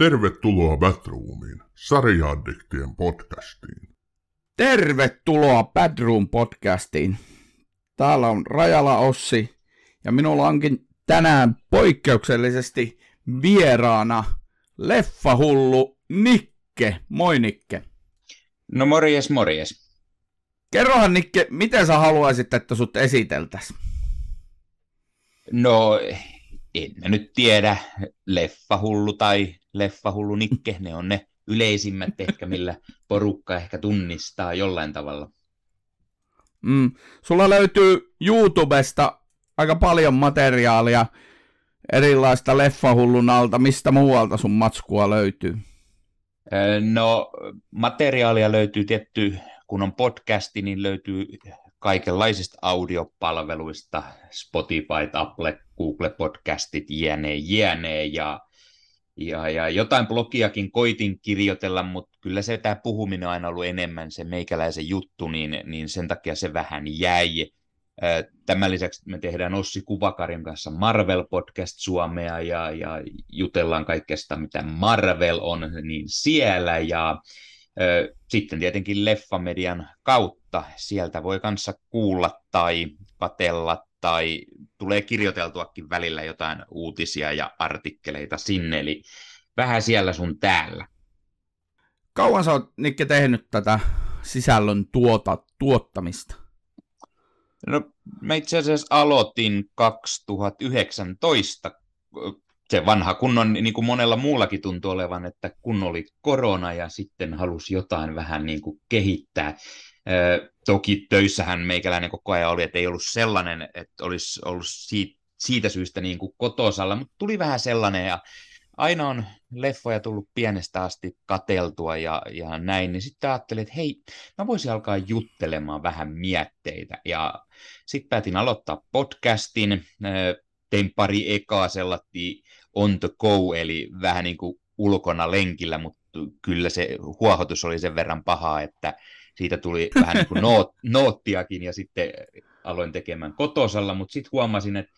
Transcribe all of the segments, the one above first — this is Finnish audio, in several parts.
Tervetuloa Batroomiin, sarjaaddiktien podcastiin. Tervetuloa Badroom podcastiin. Täällä on Rajala Ossi ja minulla onkin tänään poikkeuksellisesti vieraana leffahullu Nikke. Moi Nikke. No morjes, morjes. Kerrohan Nikke, miten sä haluaisit, että sut esiteltäis? No, en mä nyt tiedä. Leffahullu tai leffahullu Nikke, ne on ne yleisimmät ehkä, millä porukka ehkä tunnistaa jollain tavalla. Mm. Sulla löytyy YouTubesta aika paljon materiaalia erilaista leffahullun alta. Mistä muualta sun matskua löytyy? No, materiaalia löytyy tietty, kun on podcasti, niin löytyy kaikenlaisista audiopalveluista, Spotify, Apple, Google Podcastit, jne, jne, ja, ja, ja jotain blogiakin koitin kirjoitella, mutta kyllä se tämä puhuminen on aina ollut enemmän se meikäläisen juttu, niin, niin sen takia se vähän jäi. Tämän lisäksi me tehdään Ossi Kuvakarin kanssa Marvel-podcast Suomea ja, ja jutellaan kaikesta, mitä Marvel on, niin siellä. Ja sitten tietenkin Leffamedian kautta sieltä voi kanssa kuulla tai katella tai tulee kirjoiteltuakin välillä jotain uutisia ja artikkeleita sinne, eli vähän siellä sun täällä. Kauan sä oot, Nikke, tehnyt tätä sisällön tuota, tuottamista? No, mä itse asiassa aloitin 2019. Se vanha kunnon, niin kuin monella muullakin tuntuu olevan, että kun oli korona ja sitten halusi jotain vähän niin kuin kehittää. Toki töissähän meikäläinen koko ajan oli, että ei ollut sellainen, että olisi ollut siitä, siitä syystä niin kuin kotosalla, mutta tuli vähän sellainen ja aina on leffoja tullut pienestä asti kateltua ja, ja näin, niin sitten ajattelin, että hei, mä voisin alkaa juttelemaan vähän mietteitä. Ja sitten päätin aloittaa podcastin, tein pari ekaa sellaista on the go, eli vähän niin kuin ulkona lenkillä, mutta kyllä se huohotus oli sen verran pahaa, että siitä tuli vähän niin kuin noot, noottiakin ja sitten aloin tekemään kotosalla, mutta sitten huomasin, että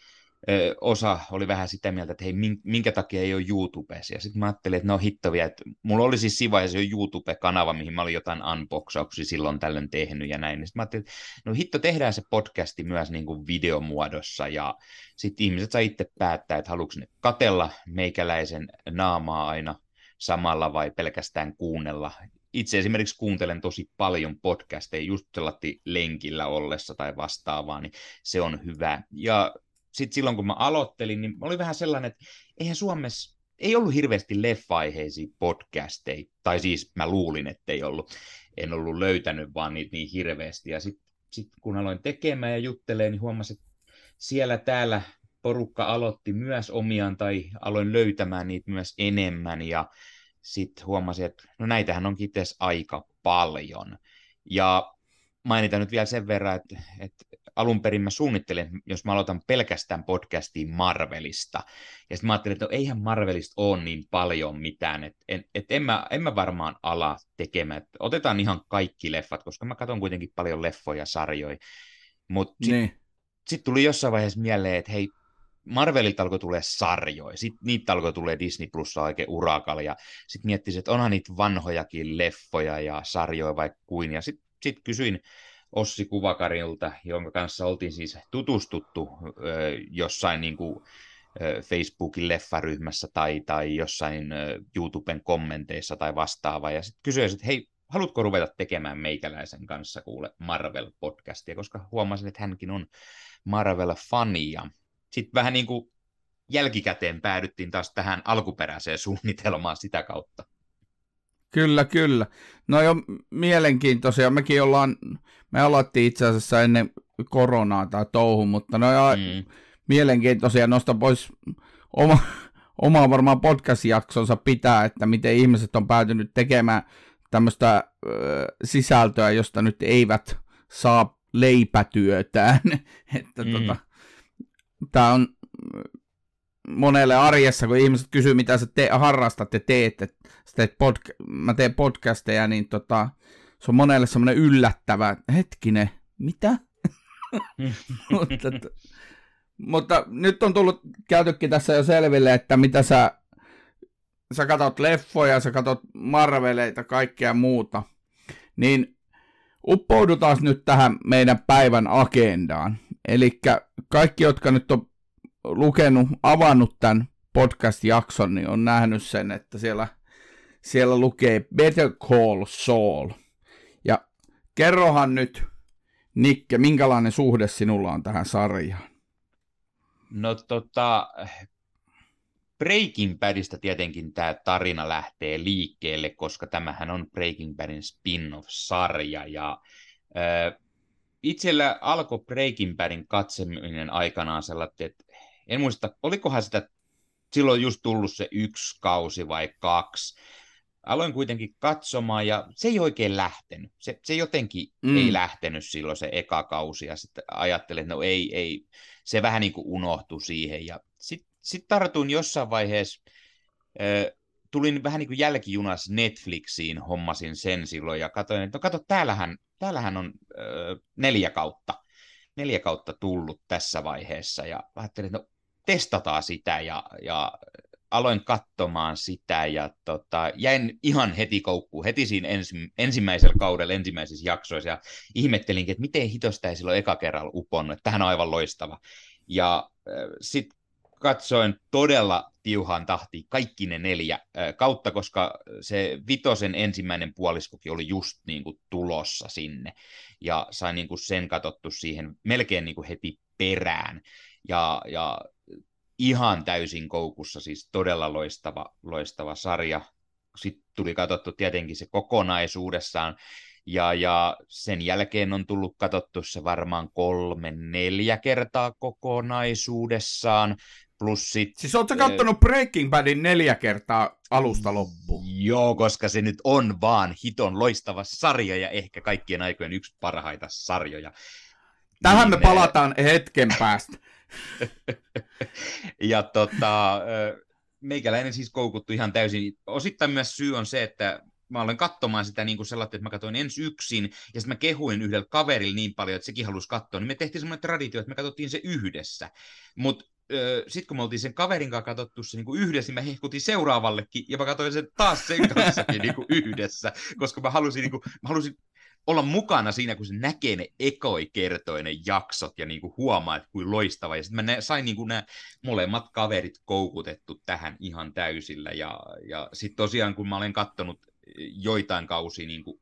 osa oli vähän sitä mieltä, että hei, minkä takia ei ole YouTubessa. Ja sitten mä ajattelin, että no hitto vielä, että mulla oli siis siinä jo YouTube-kanava, mihin mä olin jotain unboxauksia silloin tällöin tehnyt ja näin. Sitten mä ajattelin, että no hitto, tehdään se podcasti myös niin kuin videomuodossa ja sitten ihmiset saa itse päättää, että haluatko ne katella meikäläisen naamaa aina samalla vai pelkästään kuunnella. Itse esimerkiksi kuuntelen tosi paljon podcasteja just lenkillä ollessa tai vastaavaa, niin se on hyvä. Ja sitten silloin kun mä aloittelin, niin oli vähän sellainen, että eihän Suomessa ei ollut hirveästi leffaiheisia podcasteja, tai siis mä luulin, että ei ollut, en ollut löytänyt vaan niitä niin hirveästi, ja sitten sit kun aloin tekemään ja juttelee, niin huomasin, että siellä täällä porukka aloitti myös omiaan, tai aloin löytämään niitä myös enemmän, ja sitten huomasin, että no näitähän onkin itse aika paljon. Ja mainitan nyt vielä sen verran, että, että alun perin mä suunnittelin, jos mä aloitan pelkästään podcastiin Marvelista. Ja sitten mä ajattelin, että no, eihän Marvelista ole niin paljon mitään, että et, et en, mä, en mä varmaan ala tekemään. Et otetaan ihan kaikki leffat, koska mä katson kuitenkin paljon leffoja, sarjoja. Mutta sitten niin. sit tuli jossain vaiheessa mieleen, että hei, Marvelilta alkoi tulee sarjoja, sitten niitä alkoi tulee Disney Plussa oikein urakalla, ja sitten miettisin, että onhan niitä vanhojakin leffoja ja sarjoja vaikka kuin, ja sitten sit kysyin Ossi Kuvakarilta, jonka kanssa oltiin siis tutustuttu jossain niin kuin, Facebookin leffaryhmässä tai, tai jossain YouTuben kommenteissa tai vastaava. Ja sitten kysyin, että hei, haluatko ruveta tekemään meikäläisen kanssa kuule Marvel-podcastia, koska huomasin, että hänkin on Marvel-fani. Ja sitten vähän niin kuin jälkikäteen päädyttiin taas tähän alkuperäiseen suunnitelmaan sitä kautta. Kyllä, kyllä. No jo mielenkiintoisia. Mekin ollaan, me aloittiin itse asiassa ennen koronaa tai touhu, mutta no jo mm. mielenkiintoisia. Nosta pois oma, oma varmaan podcast-jaksonsa pitää, että miten ihmiset on päätynyt tekemään tämmöistä sisältöä, josta nyt eivät saa leipätyötään. että mm. tota, tämä on monelle arjessa, kun ihmiset kysyy, mitä sä te- harrastat ja teet, että teet podca- mä teen podcasteja, niin tota, se on monelle semmoinen yllättävä, hetkinen, mitä? mutta, mutta nyt on tullut käytykin tässä jo selville, että mitä sä sä katot leffoja, sä katot Marveleita, kaikkea muuta, niin uppoudutaan nyt tähän meidän päivän agendaan. Eli kaikki, jotka nyt on lukenut, avannut tämän podcast-jakson, niin on nähnyt sen, että siellä, siellä lukee Better Call Saul. Ja kerrohan nyt, Nikke, minkälainen suhde sinulla on tähän sarjaan? No tota, Breaking Badista tietenkin tämä tarina lähtee liikkeelle, koska tämähän on Breaking Badin spin-off-sarja. Ja itsellä alkoi Breaking Badin katseminen aikanaan sellainen, että en muista, olikohan sitä silloin just tullut se yksi kausi vai kaksi. Aloin kuitenkin katsomaan ja se ei oikein lähtenyt. Se, se jotenkin mm. ei lähtenyt silloin se eka kausi ja sitten ajattelin, että no ei, ei. Se vähän niin kuin unohtui siihen ja sitten sit tartuin jossain vaiheessa, tulin vähän niin kuin jälkijunas Netflixiin, hommasin sen silloin ja katsoin, että no kato, täällähän, täällähän on äh, neljä kautta neljä kautta tullut tässä vaiheessa ja ajattelin, että no testataan sitä ja, ja aloin katsomaan sitä ja tota, jäin ihan heti koukkuun, heti siinä ensi, ensimmäisellä kaudella, ensimmäisissä jaksoissa ja ihmettelinkin, että miten hitosta ei silloin eka kerralla uponnut, että tähän on aivan loistava. Ja sitten katsoin todella tiuhaan tahtiin kaikki ne neljä kautta, koska se vitosen ensimmäinen puoliskokin oli just niin kuin tulossa sinne ja sain niin kuin sen katsottu siihen melkein niin kuin heti perään. Ja, ja ihan täysin koukussa, siis todella loistava, loistava sarja. Sitten tuli katsottu tietenkin se kokonaisuudessaan, ja, ja sen jälkeen on tullut katsottu se varmaan kolme, neljä kertaa kokonaisuudessaan. Plus sit, siis ootko kattonut Breaking Badin neljä kertaa alusta loppuun? Joo, koska se nyt on vaan hiton loistava sarja ja ehkä kaikkien aikojen yksi parhaita sarjoja. Tähän niin, me palataan hetken päästä. ja tota, meikäläinen siis koukuttu ihan täysin. Osittain myös syy on se, että mä olen katsomaan sitä niin kuin sellainen, että mä katsoin ensi yksin, ja sitten mä kehuin yhdellä kaverilla niin paljon, että sekin halusi katsoa, niin me tehtiin semmoinen traditio, että me katsottiin se yhdessä. Mutta sitten kun me oltiin sen kaverin kanssa katsottu se niin kuin yhdessä, niin mä hehkutin seuraavallekin, ja mä katsoin sen taas sen kanssakin niin kuin yhdessä, koska mä halusin, niin kuin, mä halusin olla mukana siinä, kun se näkee ne ekoi kertoinen jaksot ja niinku huomaa, että kuin loistava. Ja sitten mä sain niinku nämä molemmat kaverit koukutettu tähän ihan täysillä. Ja, ja sitten tosiaan, kun mä olen katsonut joitain kausia niinku,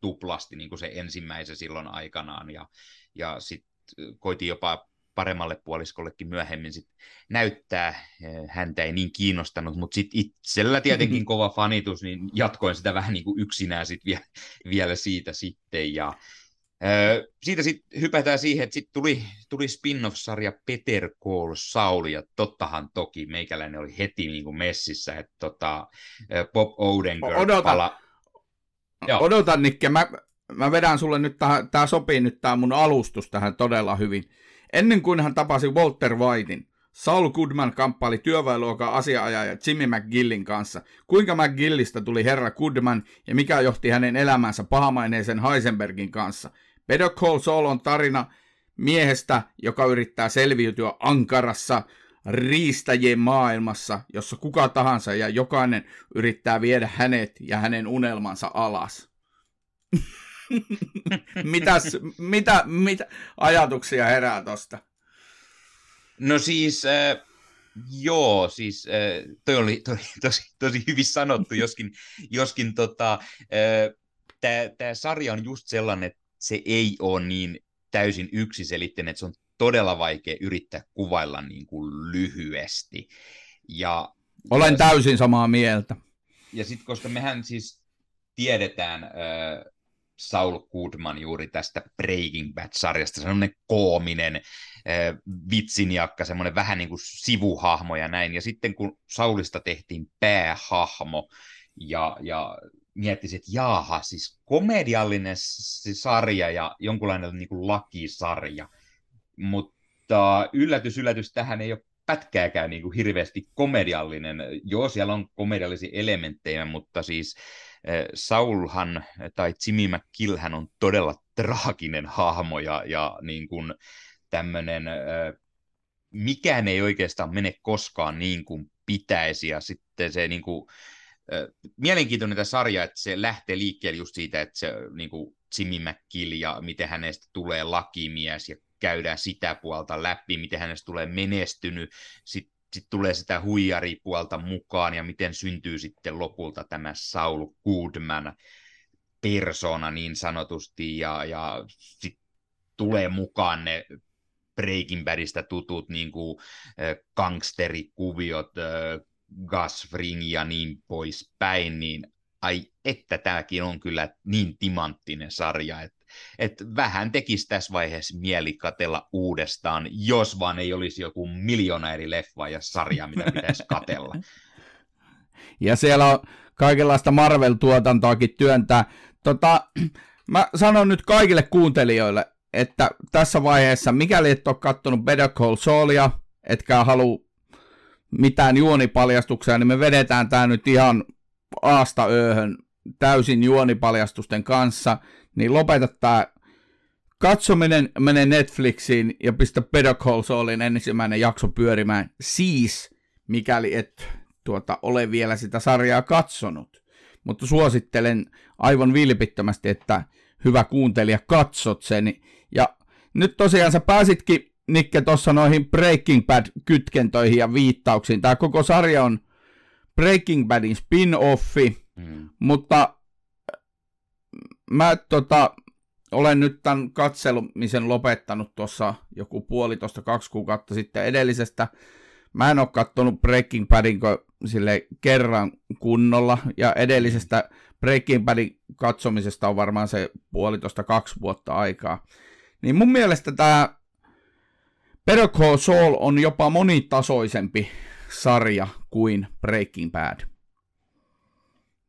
tuplasti, niin kuin se ensimmäisen silloin aikanaan, ja, ja sitten koitin jopa paremmalle puoliskollekin myöhemmin sit näyttää. Häntä ei niin kiinnostanut, mutta sitten itsellä tietenkin kova fanitus, niin jatkoin sitä vähän niin kuin yksinään sit vielä, vielä siitä sitten. Ja, ö, siitä sitten hypätään siihen, että sitten tuli, tuli spin-off-sarja Peter Call Saul, ja tottahan toki meikäläinen oli heti niin kuin messissä, että tota, Bob Odenkirk Odota. pala... Joo. Odotan, Nikke, mä, mä vedän sulle nyt, tämä sopii nyt tämä mun alustus tähän todella hyvin. Ennen kuin hän tapasi Walter Whitein, Saul Goodman kamppaili työväenluokan asiaajaja Jimmy McGillin kanssa. Kuinka McGillistä tuli herra Goodman ja mikä johti hänen elämänsä pahamaineisen Heisenbergin kanssa. Better Call Saul on tarina miehestä, joka yrittää selviytyä ankarassa riistäjien maailmassa, jossa kuka tahansa ja jokainen yrittää viedä hänet ja hänen unelmansa alas. Mitäs, mitä, mitä ajatuksia herää tosta? No siis, äh, joo, siis äh, toi oli toi, tosi, tosi hyvin sanottu, joskin, joskin tota, äh, tämä sarja on just sellainen, että se ei ole niin täysin yksiselitteinen, että se on todella vaikea yrittää kuvailla niin kuin lyhyesti. Ja, Olen ja, täysin samaa mieltä. Ja sitten, koska mehän siis tiedetään äh, Saul Goodman juuri tästä Breaking Bad-sarjasta, semmoinen koominen äh, vitsiniakka, semmoinen vähän niin kuin sivuhahmo ja näin. Ja sitten kun Saulista tehtiin päähahmo ja, ja miettisi, että jaaha, siis komediallinen sarja ja jonkunlainen niin kuin lakisarja. Mutta yllätys, yllätys, tähän ei ole pätkääkään niin kuin hirveästi komediallinen. Joo, siellä on komediallisia elementtejä, mutta siis Eh, Saulhan tai Jimmy McKillhän on todella traaginen hahmo ja, ja niin kuin tämmöinen, eh, mikään ei oikeastaan mene koskaan niin kuin pitäisi. Ja sitten se niin kuin, mielenkiintoinen tämä sarja, että se lähtee liikkeelle just siitä, että se niin kuin Jimmy McGill ja miten hänestä tulee lakimies ja käydään sitä puolta läpi, miten hänestä tulee menestynyt, sitten sit tulee sitä huijaripuolta mukaan ja miten syntyy sitten lopulta tämä Saul Goodman persona niin sanotusti ja, ja sitten tulee mukaan ne Breaking Badista tutut niin kuin, äh, gangsterikuviot, äh, Gus Fring ja niin poispäin, niin ai että tämäkin on kyllä niin timanttinen sarja, että et vähän tekisi tässä vaiheessa mieli katella uudestaan, jos vaan ei olisi joku miljoona eri leffa ja sarja, mitä pitäisi katella. Ja siellä on kaikenlaista Marvel-tuotantoakin työntää. Tota, mä sanon nyt kaikille kuuntelijoille, että tässä vaiheessa, mikäli et ole kattonut Better Call Saulia, etkä halua mitään juonipaljastuksia, niin me vedetään tämä nyt ihan aasta ööhön täysin juonipaljastusten kanssa, niin lopeta tämä katsominen, mene Netflixiin ja pistä Better Call ensimmäinen jakso pyörimään. Siis, mikäli et tuota, ole vielä sitä sarjaa katsonut. Mutta suosittelen aivan vilpittömästi, että hyvä kuuntelija, katsot sen. Ja nyt tosiaan sä pääsitkin, Nikke, tuossa noihin Breaking Bad-kytkentöihin ja viittauksiin. Tämä koko sarja on Breaking Badin spin-offi, mm. mutta mä tota, olen nyt tämän katselumisen lopettanut tuossa joku puolitoista, kaksi kuukautta sitten edellisestä. Mä en ole kattonut Breaking Badin sille kerran kunnolla, ja edellisestä Breaking Badin katsomisesta on varmaan se puolitoista, kaksi vuotta aikaa. Niin mun mielestä tämä Better Call Saul on jopa monitasoisempi sarja kuin Breaking Bad.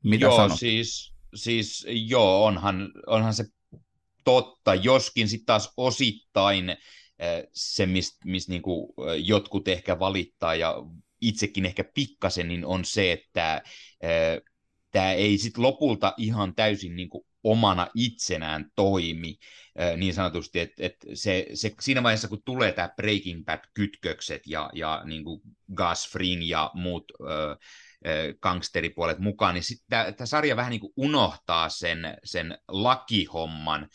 Mitä joo, sanot? siis, siis joo, onhan, onhan se totta, joskin sitten taas osittain eh, se, mistä mis niinku eh, jotkut ehkä valittaa ja itsekin ehkä pikkasen, niin on se, että eh, tämä ei sitten lopulta ihan täysin niinku omana itsenään toimi niin sanotusti, että, että se, se, siinä vaiheessa, kun tulee tämä Breaking Bad-kytkökset ja, ja niin kuin Gus Fring ja muut ö, gangsteripuolet mukaan, niin tämä sarja vähän niin kuin unohtaa sen, sen lakihomman,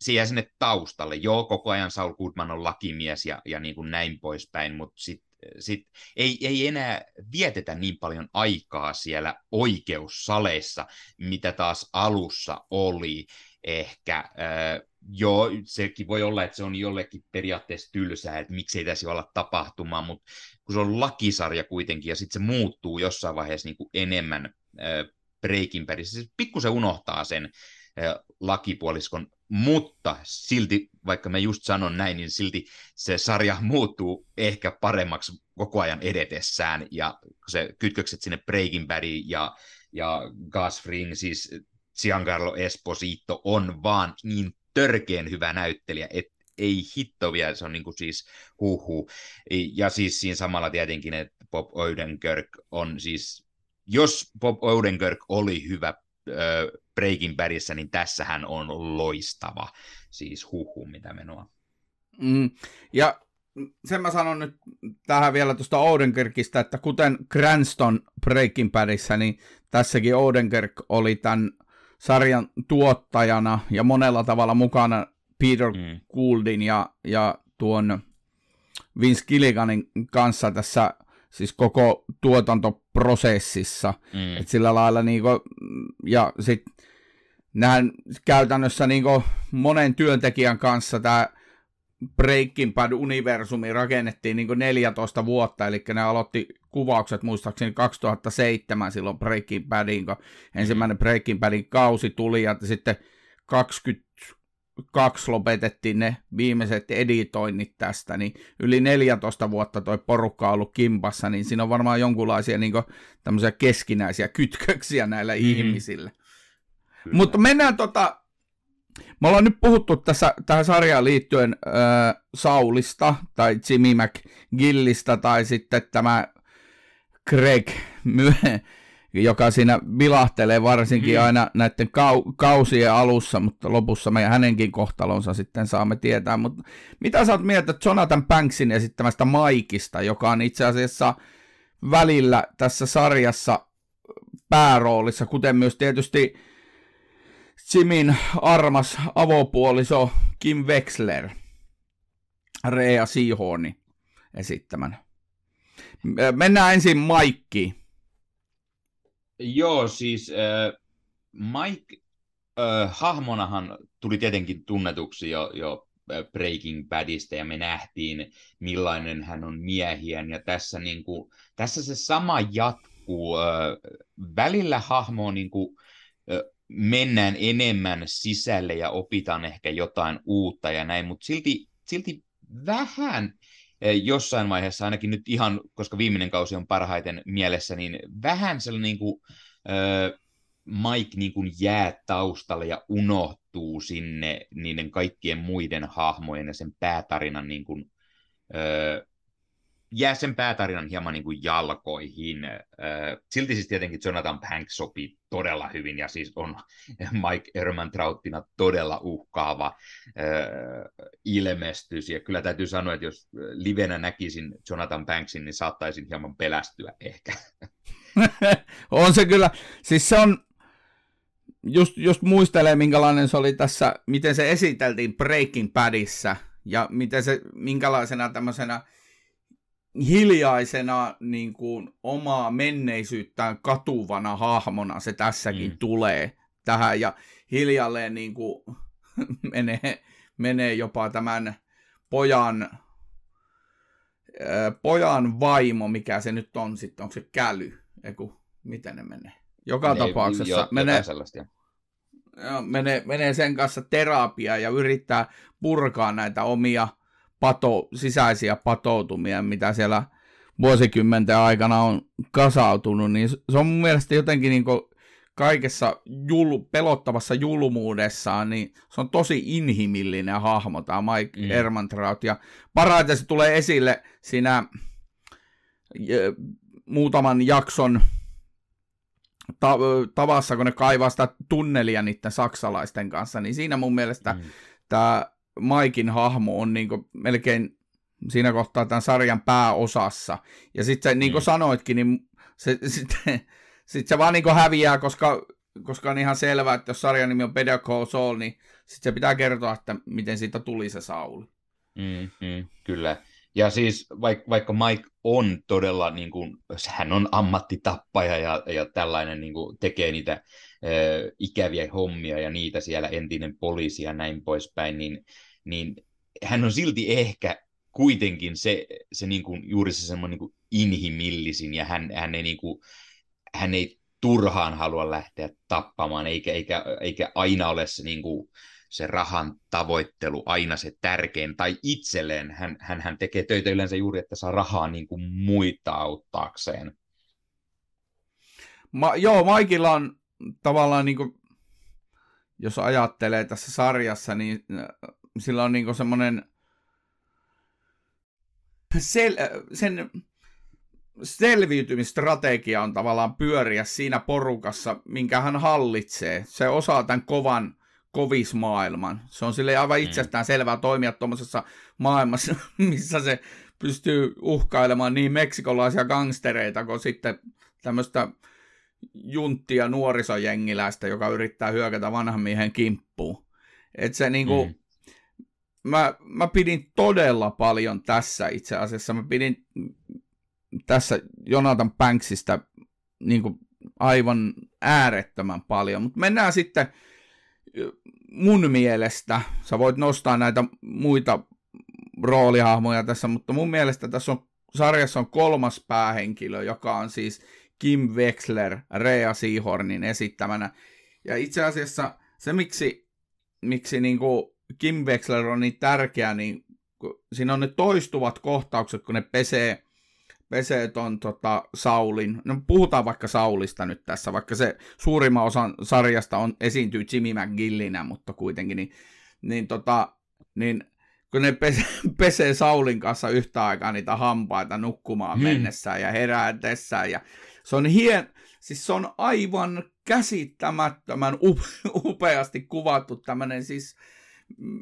se jää sinne taustalle. Joo, koko ajan Saul Goodman on lakimies ja, ja niin kuin näin poispäin, mutta sitten sit ei, ei enää vietetä niin paljon aikaa siellä oikeussaleissa, mitä taas alussa oli ehkä. Äh, joo, sekin voi olla, että se on jollekin periaatteessa tylsää, että miksei tässä olla tapahtumaa, mutta kun se on lakisarja kuitenkin ja sitten se muuttuu jossain vaiheessa niin kuin enemmän Breaking Badissa, se pikkusen unohtaa sen lakipuoliskon, mutta silti, vaikka mä just sanon näin, niin silti se sarja muuttuu ehkä paremmaksi koko ajan edetessään, ja se kytkökset sinne Breaking Badiin ja, ja Gus Fring, siis Giancarlo Esposito on vaan niin törkeen hyvä näyttelijä, että ei hitto vielä, se on niin kuin siis huhu. Ja siis siinä samalla tietenkin, että Bob Odenkirk on siis, jos Bob Odenkirk oli hyvä äh, Breaking Badissa, niin tässä hän on loistava, siis huhu, mitä menoa. Mm, ja sen mä sanon nyt tähän vielä tuosta Odenkirkistä, että kuten Cranston Breaking Badissa, niin tässäkin Odenkirk oli tämän sarjan tuottajana ja monella tavalla mukana Peter mm. Gouldin ja, ja tuon Vince Gilliganin kanssa tässä siis koko tuotantoprosessissa. Mm. Et sillä lailla niinku, ja sitten näin käytännössä niinku monen työntekijän kanssa tämä Breaking Bad-universumi rakennettiin niin 14 vuotta, eli ne aloitti kuvaukset muistaakseni 2007 silloin Breaking Badin, kun ensimmäinen Breaking Badin kausi tuli, ja sitten 22 lopetettiin ne viimeiset editoinnit tästä, niin yli 14 vuotta toi porukka on ollut kimpassa, niin siinä on varmaan jonkunlaisia niin tämmöisiä keskinäisiä kytköksiä näillä mm. ihmisillä. Kyllä. Mutta mennään tota, me ollaan nyt puhuttu tässä, tähän sarjaan liittyen äh, Saulista tai Jimmy McGillistä tai sitten tämä Greg Myhe, joka siinä vilahtelee varsinkin mm. aina näiden kau- kausien alussa, mutta lopussa me hänenkin kohtalonsa sitten saamme tietää. Mutta mitä sä oot mieltä Jonathan Banksin esittämästä Maikista, joka on itse asiassa välillä tässä sarjassa pääroolissa, kuten myös tietysti Jimin armas avopuoliso Kim Wexler, Rea Seahorni esittämän. Mennään ensin Maikkiin. Joo, siis äh, Mike äh, hahmonahan tuli tietenkin tunnetuksi jo, jo Breaking Badista ja me nähtiin, millainen hän on miehiän. Ja tässä, niin kuin, tässä se sama jatkuu. Äh, välillä hahmo niin kuin, äh, mennään enemmän sisälle ja opitaan ehkä jotain uutta ja näin, mutta silti, silti vähän jossain vaiheessa, ainakin nyt ihan, koska viimeinen kausi on parhaiten mielessä, niin vähän sellainen niin kuin, äh, Mike niin kuin jää taustalle ja unohtuu sinne niiden kaikkien muiden hahmojen ja sen päätarinan niin kuin, äh, jää sen päätarinan hieman niin kuin jalkoihin. Silti siis tietenkin Jonathan Banks sopii todella hyvin ja siis on Mike Ehrmantrauttina todella uhkaava ilmestys. Ja kyllä täytyy sanoa, että jos livenä näkisin Jonathan Banksin, niin saattaisin hieman pelästyä ehkä. on se kyllä. Siis se on, just, just muistelee minkälainen se oli tässä, miten se esiteltiin Breaking Badissa ja miten se, minkälaisena tämmöisenä hiljaisena niin kuin, omaa menneisyyttään katuvana hahmona se tässäkin mm. tulee tähän ja hiljalleen niin kuin, menee, menee jopa tämän pojan, ää, pojan vaimo, mikä se nyt on sitten, onko se käly, Eiku, miten ne menee? Joka ne, tapauksessa jo, menee, menee, menee sen kanssa terapiaa ja yrittää purkaa näitä omia pato, sisäisiä patoutumia, mitä siellä vuosikymmenten aikana on kasautunut, niin se on mun mielestä jotenkin niin kaikessa jul, pelottavassa julmuudessaan, niin se on tosi inhimillinen hahmo, tämä Mike mm. Ehrmantraut, ja parhaiten se tulee esille siinä muutaman jakson ta- tavassa, kun ne kaivaa sitä tunnelia niiden saksalaisten kanssa, niin siinä mun mielestä mm. tämä Maikin hahmo on niin kuin melkein siinä kohtaa tämän sarjan pääosassa. Ja sitten niin kuin mm. sanoitkin, niin se, sitten sit se vaan niin kuin häviää, koska, koska on ihan selvää, että jos sarjan nimi on Better Call Saul, niin sitten se pitää kertoa, että miten siitä tuli se Sauli. Mm, mm, kyllä. Ja siis vaikka, vaikka Mike on todella, niin kuin, hän on ammattitappaja ja, ja tällainen niin kuin, tekee niitä ikäviä hommia ja niitä siellä entinen poliisi ja näin poispäin, niin, niin hän on silti ehkä kuitenkin se, se niin kuin, juuri se semmoinen niin inhimillisin ja hän, hän, ei, niin kuin, hän ei turhaan halua lähteä tappamaan, eikä, eikä, eikä aina ole se, niin kuin, se rahan tavoittelu aina se tärkein, tai itselleen hän, hän, hän tekee töitä yleensä juuri, että saa rahaa niin kuin muita auttaakseen. Ma, joo, Maikilla on tavallaan, niin kuin, jos ajattelee tässä sarjassa, niin äh, sillä on niin semmoinen sel, sen selviytymistrategia on tavallaan pyöriä siinä porukassa, minkä hän hallitsee. Se osaa tämän kovan kovismaailman. Se on sille aivan mm. itsestään selvää toimia tuommoisessa maailmassa, missä se pystyy uhkailemaan niin meksikolaisia gangstereita kuin sitten tämmöistä junttia nuorisojengiläistä, joka yrittää hyökätä vanhan miehen kimppuun. Et se niinku, mm mä, mä pidin todella paljon tässä itse asiassa. Mä pidin tässä Jonathan Banksista niin kuin aivan äärettömän paljon. Mutta mennään sitten mun mielestä, sä voit nostaa näitä muita roolihahmoja tässä, mutta mun mielestä tässä on sarjassa on kolmas päähenkilö, joka on siis Kim Wexler Rea Seahornin esittämänä. Ja itse asiassa se, miksi, miksi niin kuin Kim Wexler on niin tärkeä, niin siinä on ne toistuvat kohtaukset, kun ne pesee, pesee ton tota, Saulin. No puhutaan vaikka Saulista nyt tässä, vaikka se suurimman osan sarjasta on, esiintyy Jimmy McGillinä, mutta kuitenkin, niin, niin, tota, niin kun ne pesee, pesee Saulin kanssa yhtä aikaa niitä hampaita nukkumaan hmm. mennessään ja herätessään. Ja se on hien, siis se on aivan käsittämättömän upeasti kuvattu tämmöinen siis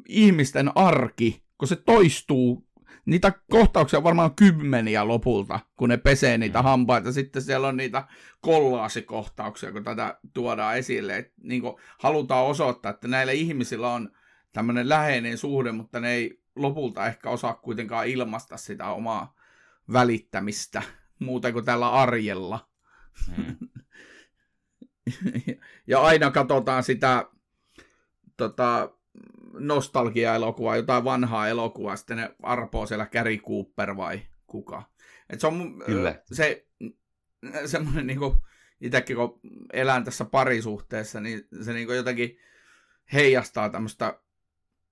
ihmisten arki, kun se toistuu niitä kohtauksia on varmaan kymmeniä lopulta, kun ne pesee niitä mm. hampaita. Sitten siellä on niitä kollaasikohtauksia, kun tätä tuodaan esille. Et, niin halutaan osoittaa, että näillä ihmisillä on tämmöinen läheinen suhde, mutta ne ei lopulta ehkä osaa kuitenkaan ilmaista sitä omaa välittämistä muuten kuin tällä arjella. Mm. ja aina katsotaan sitä tota, nostalgia-elokuvaa, jotain vanhaa elokuvaa, sitten ne arpoo siellä Gary Cooper vai kuka. Et se on Kyllä. se semmoinen niinku, itsekin kun elän tässä parisuhteessa, niin se niinku jotenkin heijastaa tämmöistä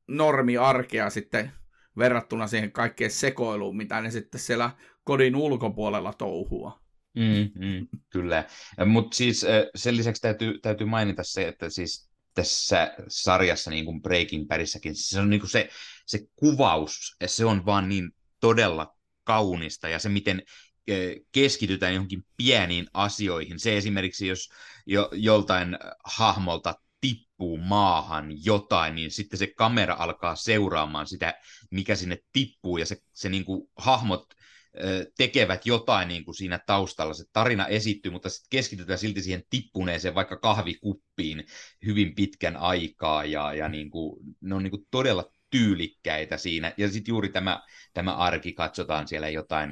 normiarkea sitten verrattuna siihen kaikkeen sekoiluun, mitä ne sitten siellä kodin ulkopuolella touhua. Mm, mm, kyllä, mutta siis sen lisäksi täytyy, täytyy mainita se, että siis tässä sarjassa, niin kuin Breaking Badissakin, siis se on niin kuin se, se kuvaus, se on vaan niin todella kaunista, ja se miten keskitytään johonkin pieniin asioihin. Se esimerkiksi, jos jo, joltain hahmolta tippuu maahan jotain, niin sitten se kamera alkaa seuraamaan sitä, mikä sinne tippuu, ja se, se niin kuin hahmot tekevät jotain niin kuin siinä taustalla. Se tarina esittyy, mutta sitten keskitytään silti siihen tippuneeseen vaikka kahvikuppiin hyvin pitkän aikaa, ja, ja niin kuin, ne on niin kuin todella tyylikkäitä siinä. Ja sitten juuri tämä, tämä arki, katsotaan siellä jotain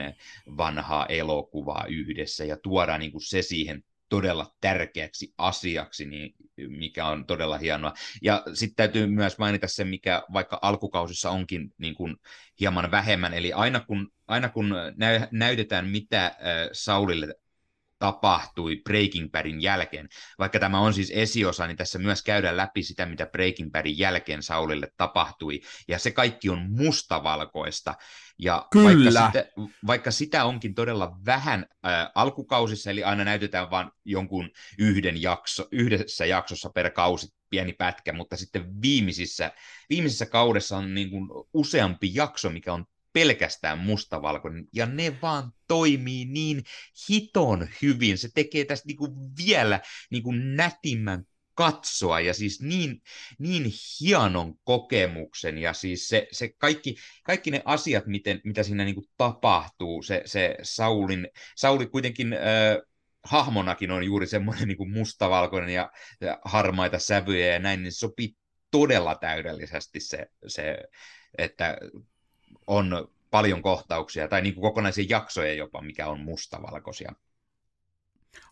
vanhaa elokuvaa yhdessä ja tuodaan niin kuin se siihen todella tärkeäksi asiaksi, niin mikä on todella hienoa. Ja sitten täytyy myös mainita se, mikä vaikka alkukausissa onkin niin kuin hieman vähemmän, eli aina kun, aina kun näytetään, mitä Saulille tapahtui Breaking Badin jälkeen. Vaikka tämä on siis esiosa, niin tässä myös käydään läpi sitä, mitä Breaking Badin jälkeen Saulille tapahtui. Ja se kaikki on mustavalkoista. Ja Kyllä. Vaikka sitä, vaikka sitä onkin todella vähän äh, alkukausissa, eli aina näytetään vain jonkun yhden jakso, yhdessä jaksossa per kausi pieni pätkä, mutta sitten viimeisissä, viimeisessä kaudessa on niin kuin useampi jakso, mikä on pelkästään mustavalkoinen, ja ne vaan toimii niin hiton hyvin. Se tekee tästä niinku vielä niinku nätimmän katsoa ja siis niin, niin hienon kokemuksen ja siis se, se kaikki, kaikki ne asiat, miten, mitä siinä niin tapahtuu, se, se Saulin, Sauli kuitenkin äh, hahmonakin on juuri semmoinen niin kuin mustavalkoinen ja, ja harmaita sävyjä ja näin, niin sopii todella täydellisesti se, se että on paljon kohtauksia, tai niin kuin kokonaisia jaksoja jopa, mikä on mustavalkoisia.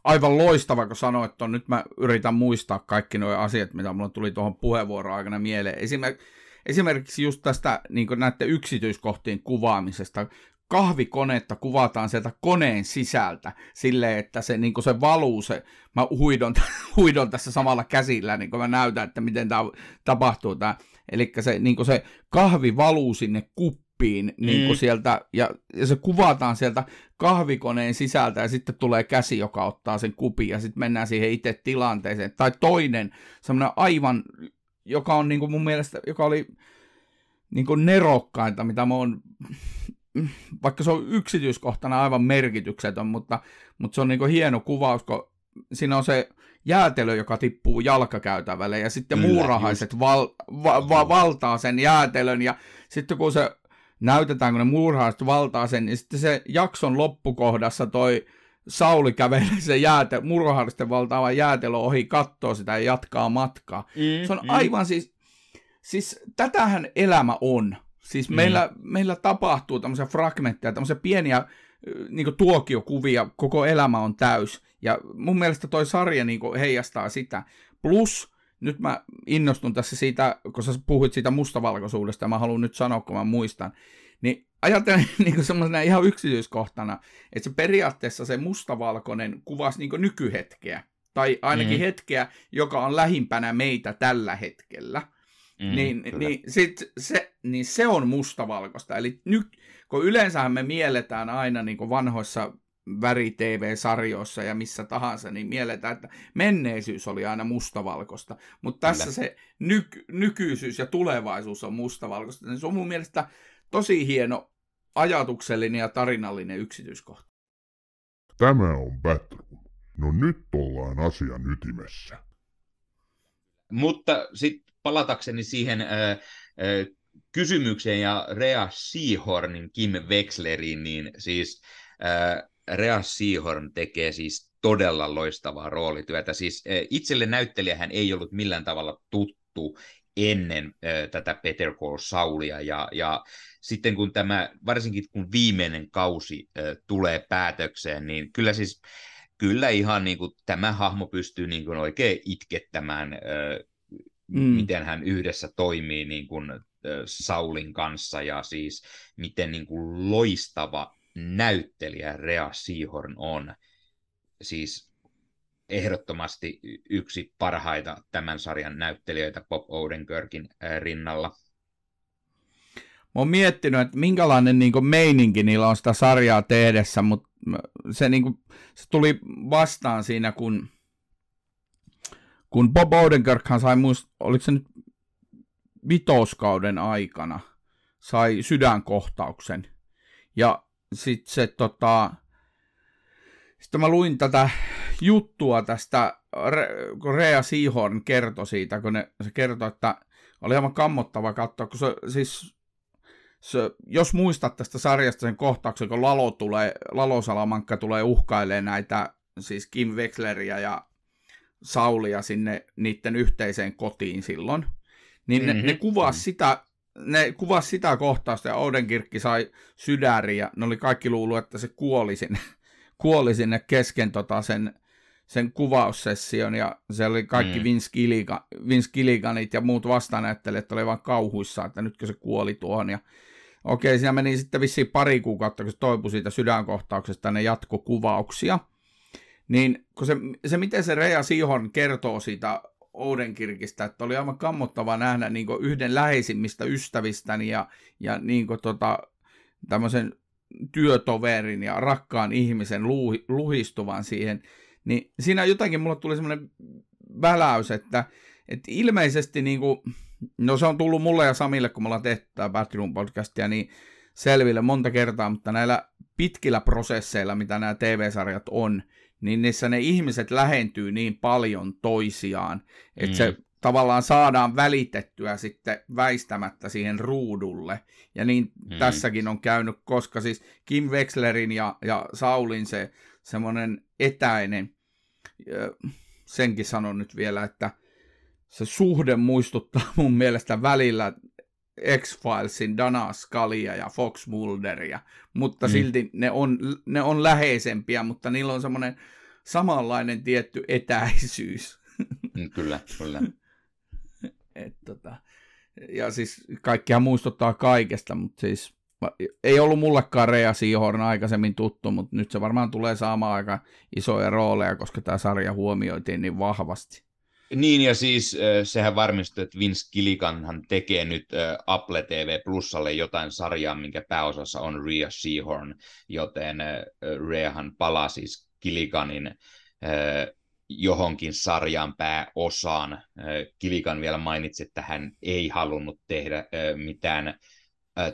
Aivan loistava, kun sanoit, että nyt mä yritän muistaa kaikki nuo asiat, mitä mulla tuli tuohon puheenvuoron aikana mieleen. Esimerk, esimerkiksi just tästä niin näiden yksityiskohtien kuvaamisesta. Kahvikonetta kuvataan sieltä koneen sisältä silleen, että se, niin se valuu, se, mä huidon, huidon tässä samalla käsillä, niin kuin mä näytän, että miten tämä tapahtuu. Tämä. Eli se, niin se kahvi valuu sinne kuppiin kuppiin niin kuin mm. sieltä, ja, ja se kuvataan sieltä kahvikoneen sisältä, ja sitten tulee käsi, joka ottaa sen kupin, ja sitten mennään siihen itse tilanteeseen. Tai toinen, semmoinen aivan, joka on niin kuin mun mielestä, joka oli niin kuin nerokkainta, mitä mä oon, vaikka se on yksityiskohtana aivan merkityksetön, mutta, mutta se on niin kuin hieno kuvaus, kun siinä on se jäätelö, joka tippuu jalkakäytävälle, ja sitten Kyllä, muurahaiset val, va, va, valtaa sen jäätelön, ja sitten kun se näytetään, kun ne murhaasit valtaa sen, niin sitten se jakson loppukohdassa toi Sauli kävelee se jääte, murhaallisten valtaavan jäätelö ohi, katsoo sitä ja jatkaa matkaa. Mm, se on mm. aivan siis, siis tätähän elämä on. Siis mm. meillä, meillä tapahtuu tämmöisiä fragmentteja, tämmöisiä pieniä niin tuokiokuvia, koko elämä on täys. Ja mun mielestä toi sarja niin heijastaa sitä. Plus nyt mä innostun tässä siitä, kun sä puhuit siitä mustavalkoisuudesta, ja mä haluan nyt sanoa, kun mä muistan, niin ajattelen niin semmoisena ihan yksityiskohtana, että se periaatteessa se mustavalkoinen kuvasi niin nykyhetkeä, tai ainakin mm. hetkeä, joka on lähimpänä meitä tällä hetkellä. Mm, niin, niin, sit se, niin se on mustavalkoista. Eli nyt, kun yleensähän me mielletään aina niin vanhoissa väri-TV-sarjoissa ja missä tahansa, niin mielletään, että menneisyys oli aina mustavalkoista. Mutta tässä Kyllä. se nyk- nykyisyys ja tulevaisuus on mustavalkoista. Niin se on mun mielestä tosi hieno ajatuksellinen ja tarinallinen yksityiskohta. Tämä on Batroom. No nyt ollaan asian ytimessä. Mutta sitten palatakseni siihen äh, äh, kysymykseen ja Rea Seahornin Kim Wexleriin, niin siis äh, Rea Seahorn tekee siis todella loistavaa roolityötä. Siis äh, itselle näyttelijähän ei ollut millään tavalla tuttu ennen äh, tätä Peter Call Saulia, ja, ja sitten kun tämä, varsinkin kun viimeinen kausi äh, tulee päätökseen, niin kyllä siis kyllä ihan niin kuin, tämä hahmo pystyy niin kuin oikein itkettämään, mm. miten hän yhdessä toimii niin kuin, Saulin kanssa, ja siis miten niin kuin, loistava näyttelijä Rea Seahorn on. Siis ehdottomasti yksi parhaita tämän sarjan näyttelijöitä Bob Odenkirkin rinnalla. Mä oon miettinyt, että minkälainen niin meininki niillä on sitä sarjaa tehdessä, mutta se, niin kuin, se tuli vastaan siinä, kun, kun Bob Odenkirkhan sai muist, oliko se nyt vitoskauden aikana, sai sydänkohtauksen. Ja sitten se tota, sitten mä luin tätä juttua tästä, kun Rea Seahorn kertoi siitä, kun ne, se kertoi, että oli aivan kammottava katsoa, kun se siis se, jos muistat tästä sarjasta sen kohtauksen, kun Lalo tulee, Lalo Salamankka tulee uhkailemaan näitä, siis Kim Wexleria ja Saulia sinne niiden yhteiseen kotiin silloin, niin mm-hmm. ne, ne kuvasi sitä, ne kuvasi sitä kohtausta ja Oudenkirkki sai sydäriä, ja ne oli kaikki luulu, että se kuoli sinne, kuoli sinne kesken tota sen, sen kuvaussession ja se oli kaikki mm. Vince, Gilligan, Vince Gilliganit ja muut vastaanäyttelijät oli vaan kauhuissa, että nytkö se kuoli tuohon ja Okei, siinä meni sitten vissiin pari kuukautta, kun se toipui siitä sydänkohtauksesta ne jatkokuvauksia. Niin kun se, se, miten se Rea Sihon kertoo siitä Oudenkirkistä, että oli aivan kammottava nähdä niin yhden läheisimmistä ystävistäni ja, ja niin tota, tämmöisen työtoverin ja rakkaan ihmisen luhi, luhistuvan siihen, niin siinä jotakin mulle tuli semmoinen väläys, että, että ilmeisesti niin kuin, No se on tullut mulle ja Samille, kun me ollaan tehty tämä Backroom podcastia, niin selville monta kertaa, mutta näillä pitkillä prosesseilla, mitä nämä TV-sarjat on, niin niissä ne ihmiset lähentyy niin paljon toisiaan, että mm. se tavallaan saadaan välitettyä sitten väistämättä siihen ruudulle. Ja niin mm. tässäkin on käynyt, koska siis Kim Wexlerin ja, ja Saulin se semmoinen etäinen, senkin sanon nyt vielä, että se suhde muistuttaa mun mielestä välillä X-Filesin Dana Scalia ja Fox Mulderia, mutta mm. silti ne on, ne on läheisempiä, mutta niillä on semmoinen samanlainen tietty etäisyys. Mm, kyllä, kyllä. Et, tota, ja siis kaikkia muistuttaa kaikesta, mutta siis ei ollut mullekaan Rea Seahorn aikaisemmin tuttu, mutta nyt se varmaan tulee saamaan aika isoja rooleja, koska tämä sarja huomioitiin niin vahvasti. Niin, ja siis sehän varmistui, että Vince Gilliganhan tekee nyt Apple TV Plusalle jotain sarjaa, minkä pääosassa on Rhea Seahorn, joten Rheahan palaa siis Gilliganin johonkin sarjan pääosaan. Gilligan vielä mainitsi, että hän ei halunnut tehdä mitään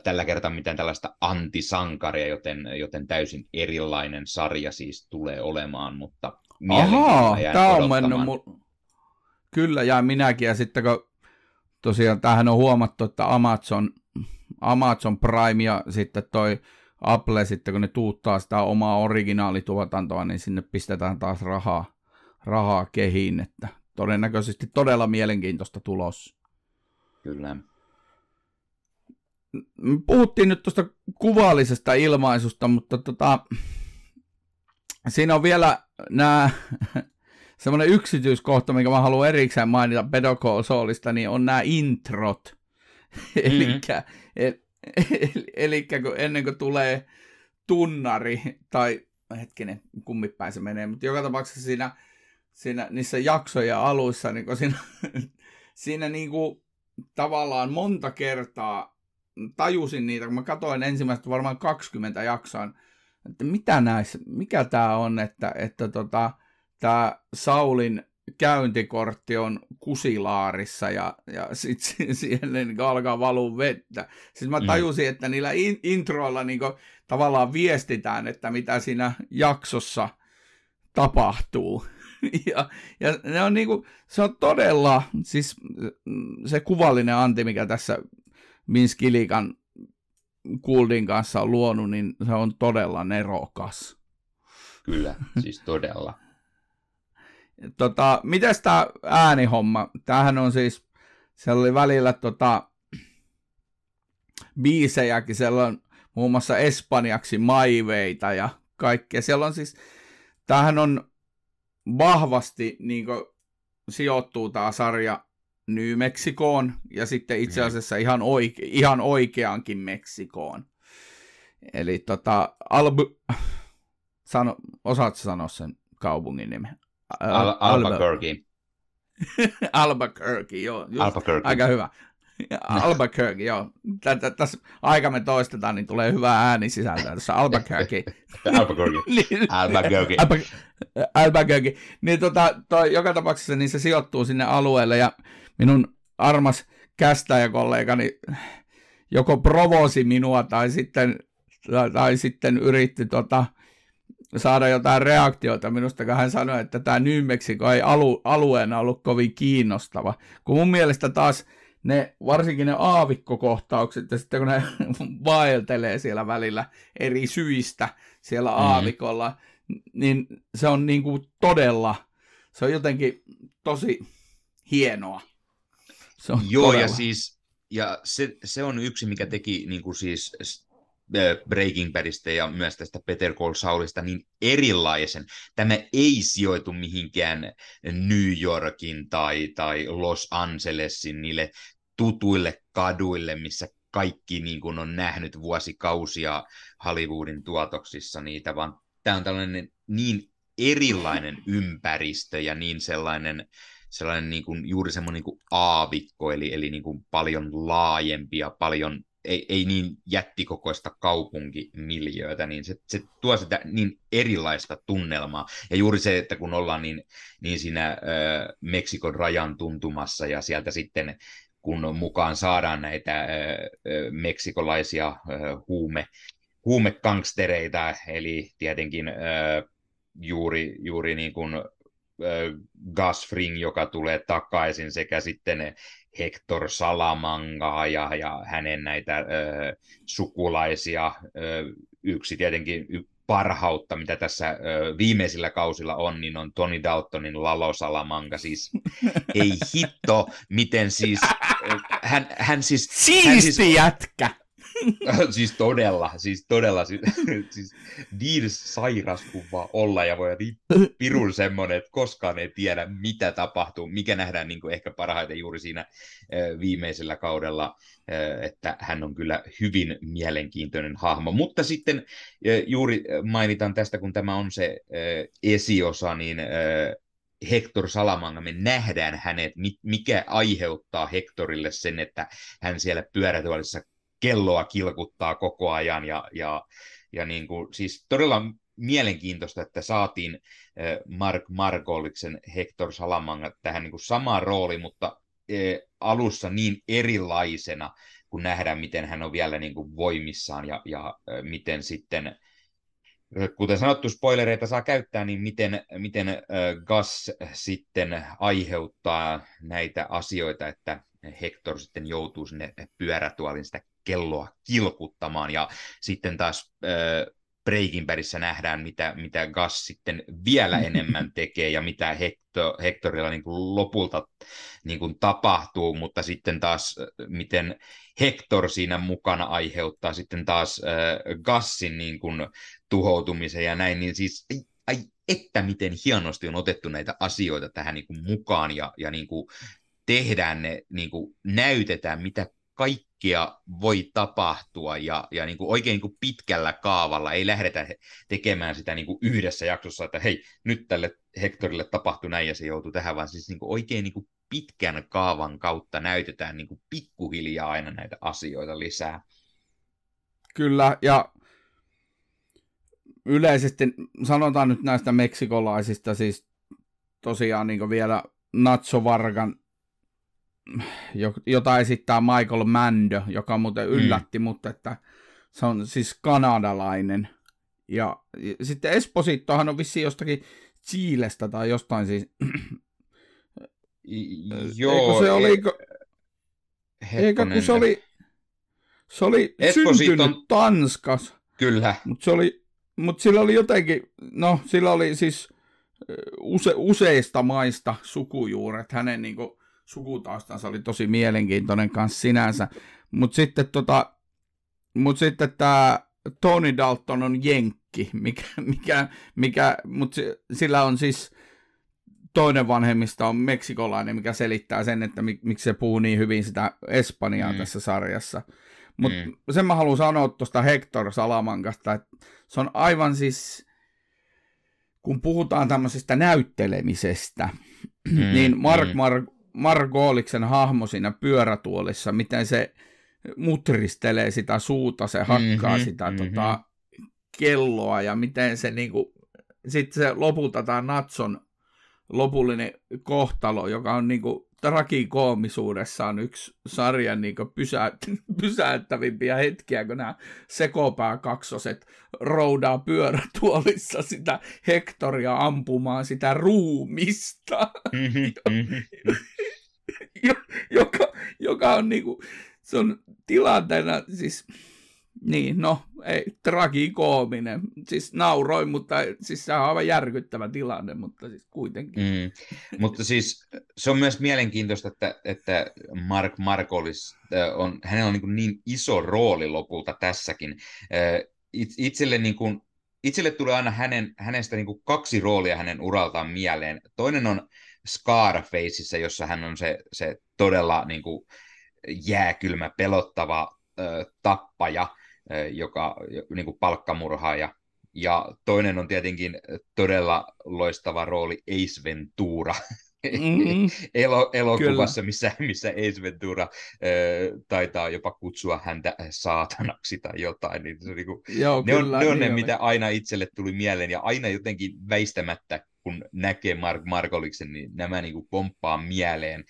tällä kertaa mitään tällaista antisankaria, joten, joten täysin erilainen sarja siis tulee olemaan, mutta Ahaa, tämä on mennyt mu- Kyllä, ja minäkin. Ja sitten kun tosiaan tähän on huomattu, että Amazon, Amazon Prime ja sitten toi Apple, sitten kun ne tuuttaa sitä omaa originaalituotantoa, niin sinne pistetään taas rahaa, rahaa kehiin, että todennäköisesti todella mielenkiintoista tulos. Kyllä. Puhuttiin nyt tuosta kuvallisesta ilmaisusta, mutta tota, siinä on vielä nämä semmoinen yksityiskohta, mikä mä haluan erikseen mainita Pedocall Soulista, niin on nämä introt. Mm-hmm. Eli kun ennen kuin tulee tunnari, tai hetkinen, kummipäin se menee, mutta joka tapauksessa siinä, siinä niissä jaksoja aluissa, niin kun siinä, siinä niin kuin, tavallaan monta kertaa tajusin niitä, kun mä katsoin ensimmäistä varmaan 20 jaksoa, että mitä näissä, mikä tämä on, että, että tota, tämä Saulin käyntikortti on kusilaarissa ja, ja sitten siihen niin alkaa valua vettä. Siis mä mm. tajusin, mm. että niillä in, introilla niin tavallaan viestitään, että mitä siinä jaksossa tapahtuu. ja, ja ne on niin kuin, se on todella, siis se kuvallinen anti, mikä tässä Vince Gilligan Kuldin kanssa on luonut, niin se on todella nerokas. Kyllä, siis todella. Tota, mites tämä äänihomma? Tämähän on siis, siellä oli välillä tota, biisejäkin, siellä on muun muassa espanjaksi maiveita ja kaikkea. Siellä on siis, tämähän on vahvasti niin kuin, sijoittuu tämä sarja New Mexicoon ja sitten itse mm. asiassa ihan, oike, ihan oikeankin Meksikoon. Eli tota, Albu... Sano, osaatko sanoa sen kaupungin nimen? Al- Albuquerque. Albuquerque, joo. Just, Albuquerque. Aika hyvä. Albuquerque, joo. Tässä aika me toistetaan, niin tulee hyvä ääni sisältöä tässä Albuquerque. Albuquerque. Niin. Albuquerque. Albuquerque. Niin tota, toi, joka tapauksessa niin se sijoittuu sinne alueelle ja minun armas kästäjäkollegani joko provosi minua tai sitten, tai sitten yritti tota, saada jotain reaktioita minusta, hän sanoi, että tämä New Mexico ei alu, alueena ollut kovin kiinnostava. Kun mun mielestä taas ne, varsinkin ne aavikkokohtaukset, ja sitten kun ne vaeltelee siellä välillä eri syistä siellä mm. aavikolla, niin se on niin kuin todella, se on jotenkin tosi hienoa. Se on Joo, todella. ja siis ja se, se on yksi, mikä teki niin kuin siis Breaking Badista ja myös tästä Peter Call Saulista niin erilaisen. Tämä ei sijoitu mihinkään New Yorkin tai, tai Los Angelesin niille tutuille kaduille, missä kaikki niin kuin on nähnyt vuosikausia Hollywoodin tuotoksissa niitä, vaan tämä on tällainen niin erilainen ympäristö ja niin sellainen, sellainen niin kuin, juuri semmoinen niin kuin aavikko, eli, eli niin kuin paljon laajempi ja paljon ei, ei niin jättikokoista kaupunkimiljöötä, niin se, se tuo sitä niin erilaista tunnelmaa. Ja juuri se, että kun ollaan niin, niin siinä äh, Meksikon rajan tuntumassa ja sieltä sitten kun mukaan saadaan näitä äh, meksikolaisia äh, huume, huumekangstereita, eli tietenkin äh, juuri, juuri niin kuin Gus Fring, joka tulee takaisin, sekä sitten Hector Salamangaa ja, ja hänen näitä ö, sukulaisia. Ö, yksi tietenkin parhautta, mitä tässä ö, viimeisillä kausilla on, niin on Tony Daltonin Lalo Salamanga. Siis ei hitto, miten siis... Hän, hän siis... Siisti hän siis, jätkä! siis todella, siis todella, siis, siis niin sairas olla ja voi pirun semmoinen, että koskaan ei tiedä, mitä tapahtuu, mikä nähdään niin kuin ehkä parhaiten juuri siinä viimeisellä kaudella, että hän on kyllä hyvin mielenkiintoinen hahmo. Mutta sitten juuri mainitan tästä, kun tämä on se esiosa, niin Hector Salamanga, me nähdään hänet, mikä aiheuttaa Hectorille sen, että hän siellä pyörätuolissa kelloa kilkuttaa koko ajan ja, ja, ja niin kuin, siis todella mielenkiintoista, että saatiin Mark Margoliksen Hector Salamanga tähän niin kuin samaan rooliin, mutta alussa niin erilaisena, kun nähdään, miten hän on vielä niin kuin voimissaan ja, ja miten sitten, kuten sanottu, spoilereita saa käyttää, niin miten, miten Gas sitten aiheuttaa näitä asioita, että Hector sitten joutuu sinne pyörätuolin sitä kelloa kilkuttamaan. Ja sitten taas äh, Badissä nähdään, mitä, mitä Gus sitten vielä enemmän tekee ja mitä Hector, Hectorilla niin kuin lopulta niin kuin tapahtuu, mutta sitten taas miten Hector siinä mukana aiheuttaa sitten taas äh, Gassin niin kuin tuhoutumisen ja näin, niin siis ai, ai että miten hienosti on otettu näitä asioita tähän niin kuin mukaan ja, ja niin kuin tehdään ne, niin kuin näytetään, mitä kaikkea voi tapahtua ja, ja niin kuin oikein niin kuin pitkällä kaavalla ei lähdetä tekemään sitä niin kuin yhdessä jaksossa, että hei, nyt tälle Hektorille tapahtui näin ja se joutui tähän, vaan siis niin kuin oikein niin kuin pitkän kaavan kautta näytetään niin kuin pikkuhiljaa aina näitä asioita lisää. Kyllä, ja yleisesti sanotaan nyt näistä meksikolaisista, siis tosiaan niin vielä Nacho Vargan jota esittää Michael Mando, joka muuten mm. yllätti mm. mutta että se on siis kanadalainen. Ja, ja sitten Esposittohan on vissi jostakin Chiilestä tai jostain siis... Joo. Eikö se oli... Eikö kun se oli... Se oli Esposito syntynyt on... Tanskas. Kyllä. Mutta se oli, mut sillä oli jotenkin, no sillä oli siis use, useista maista sukujuuret. Hänen niin kuin, sukutaustansa oli tosi mielenkiintoinen kanssa sinänsä. Mutta sitten, tota, mut sitten tämä Tony Dalton on jenkki, mikä, mikä, mikä, mutta sillä on siis toinen vanhemmista on meksikolainen, mikä selittää sen, että mik, miksi se puhuu niin hyvin sitä Espanjaa mm. tässä sarjassa. Mutta mm. sen mä haluan sanoa tuosta Hector Salamankasta, että se on aivan siis, kun puhutaan tämmöisestä näyttelemisestä, mm. niin Mark, mm. Mark, Mark Gooliksen hahmo siinä pyörätuolissa, miten se mutristelee sitä suuta, se hakkaa mm-hmm, sitä mm-hmm. Tota, kelloa ja miten se niinku, sitten se lopulta tämä Natson lopullinen kohtalo, joka on niinku trakikoomisuudessaan yksi sarjan niinku pysä, pysäyttävimpiä hetkiä, kun nämä sekopääkaksoset roudaa pyörätuolissa sitä Hektoria ampumaan sitä ruumista, mm-hmm, mm-hmm. joka, joka on niinku, se on tilanteena siis niin, no, ei, tragikoominen. Siis nauroin, mutta siis se on aivan järkyttävä tilanne, mutta siis kuitenkin. Mm. Mutta siis se on myös mielenkiintoista, että, että Mark Markolis on, hänellä on niin, niin iso rooli lopulta tässäkin. Itselle, niin kuin, itselle tulee aina hänen, hänestä niin kaksi roolia hänen uraltaan mieleen. Toinen on Scarfaceissa, jossa hän on se, se todella niin kuin, jääkylmä, pelottava ö, tappaja, joka niin kuin palkkamurhaaja. Ja toinen on tietenkin todella loistava rooli Ace Ventura, mm-hmm. Elo, elokuvassa, missä, missä Ace Ventura äh, taitaa jopa kutsua häntä saatanaksi tai jotain. Niin se niin kuin, Joo, ne, kyllä, on, ne on niin ne, mitä aina itselle tuli mieleen, ja aina jotenkin väistämättä, kun näkee Mark Markoliksen, niin nämä niin kuin pomppaa mieleen,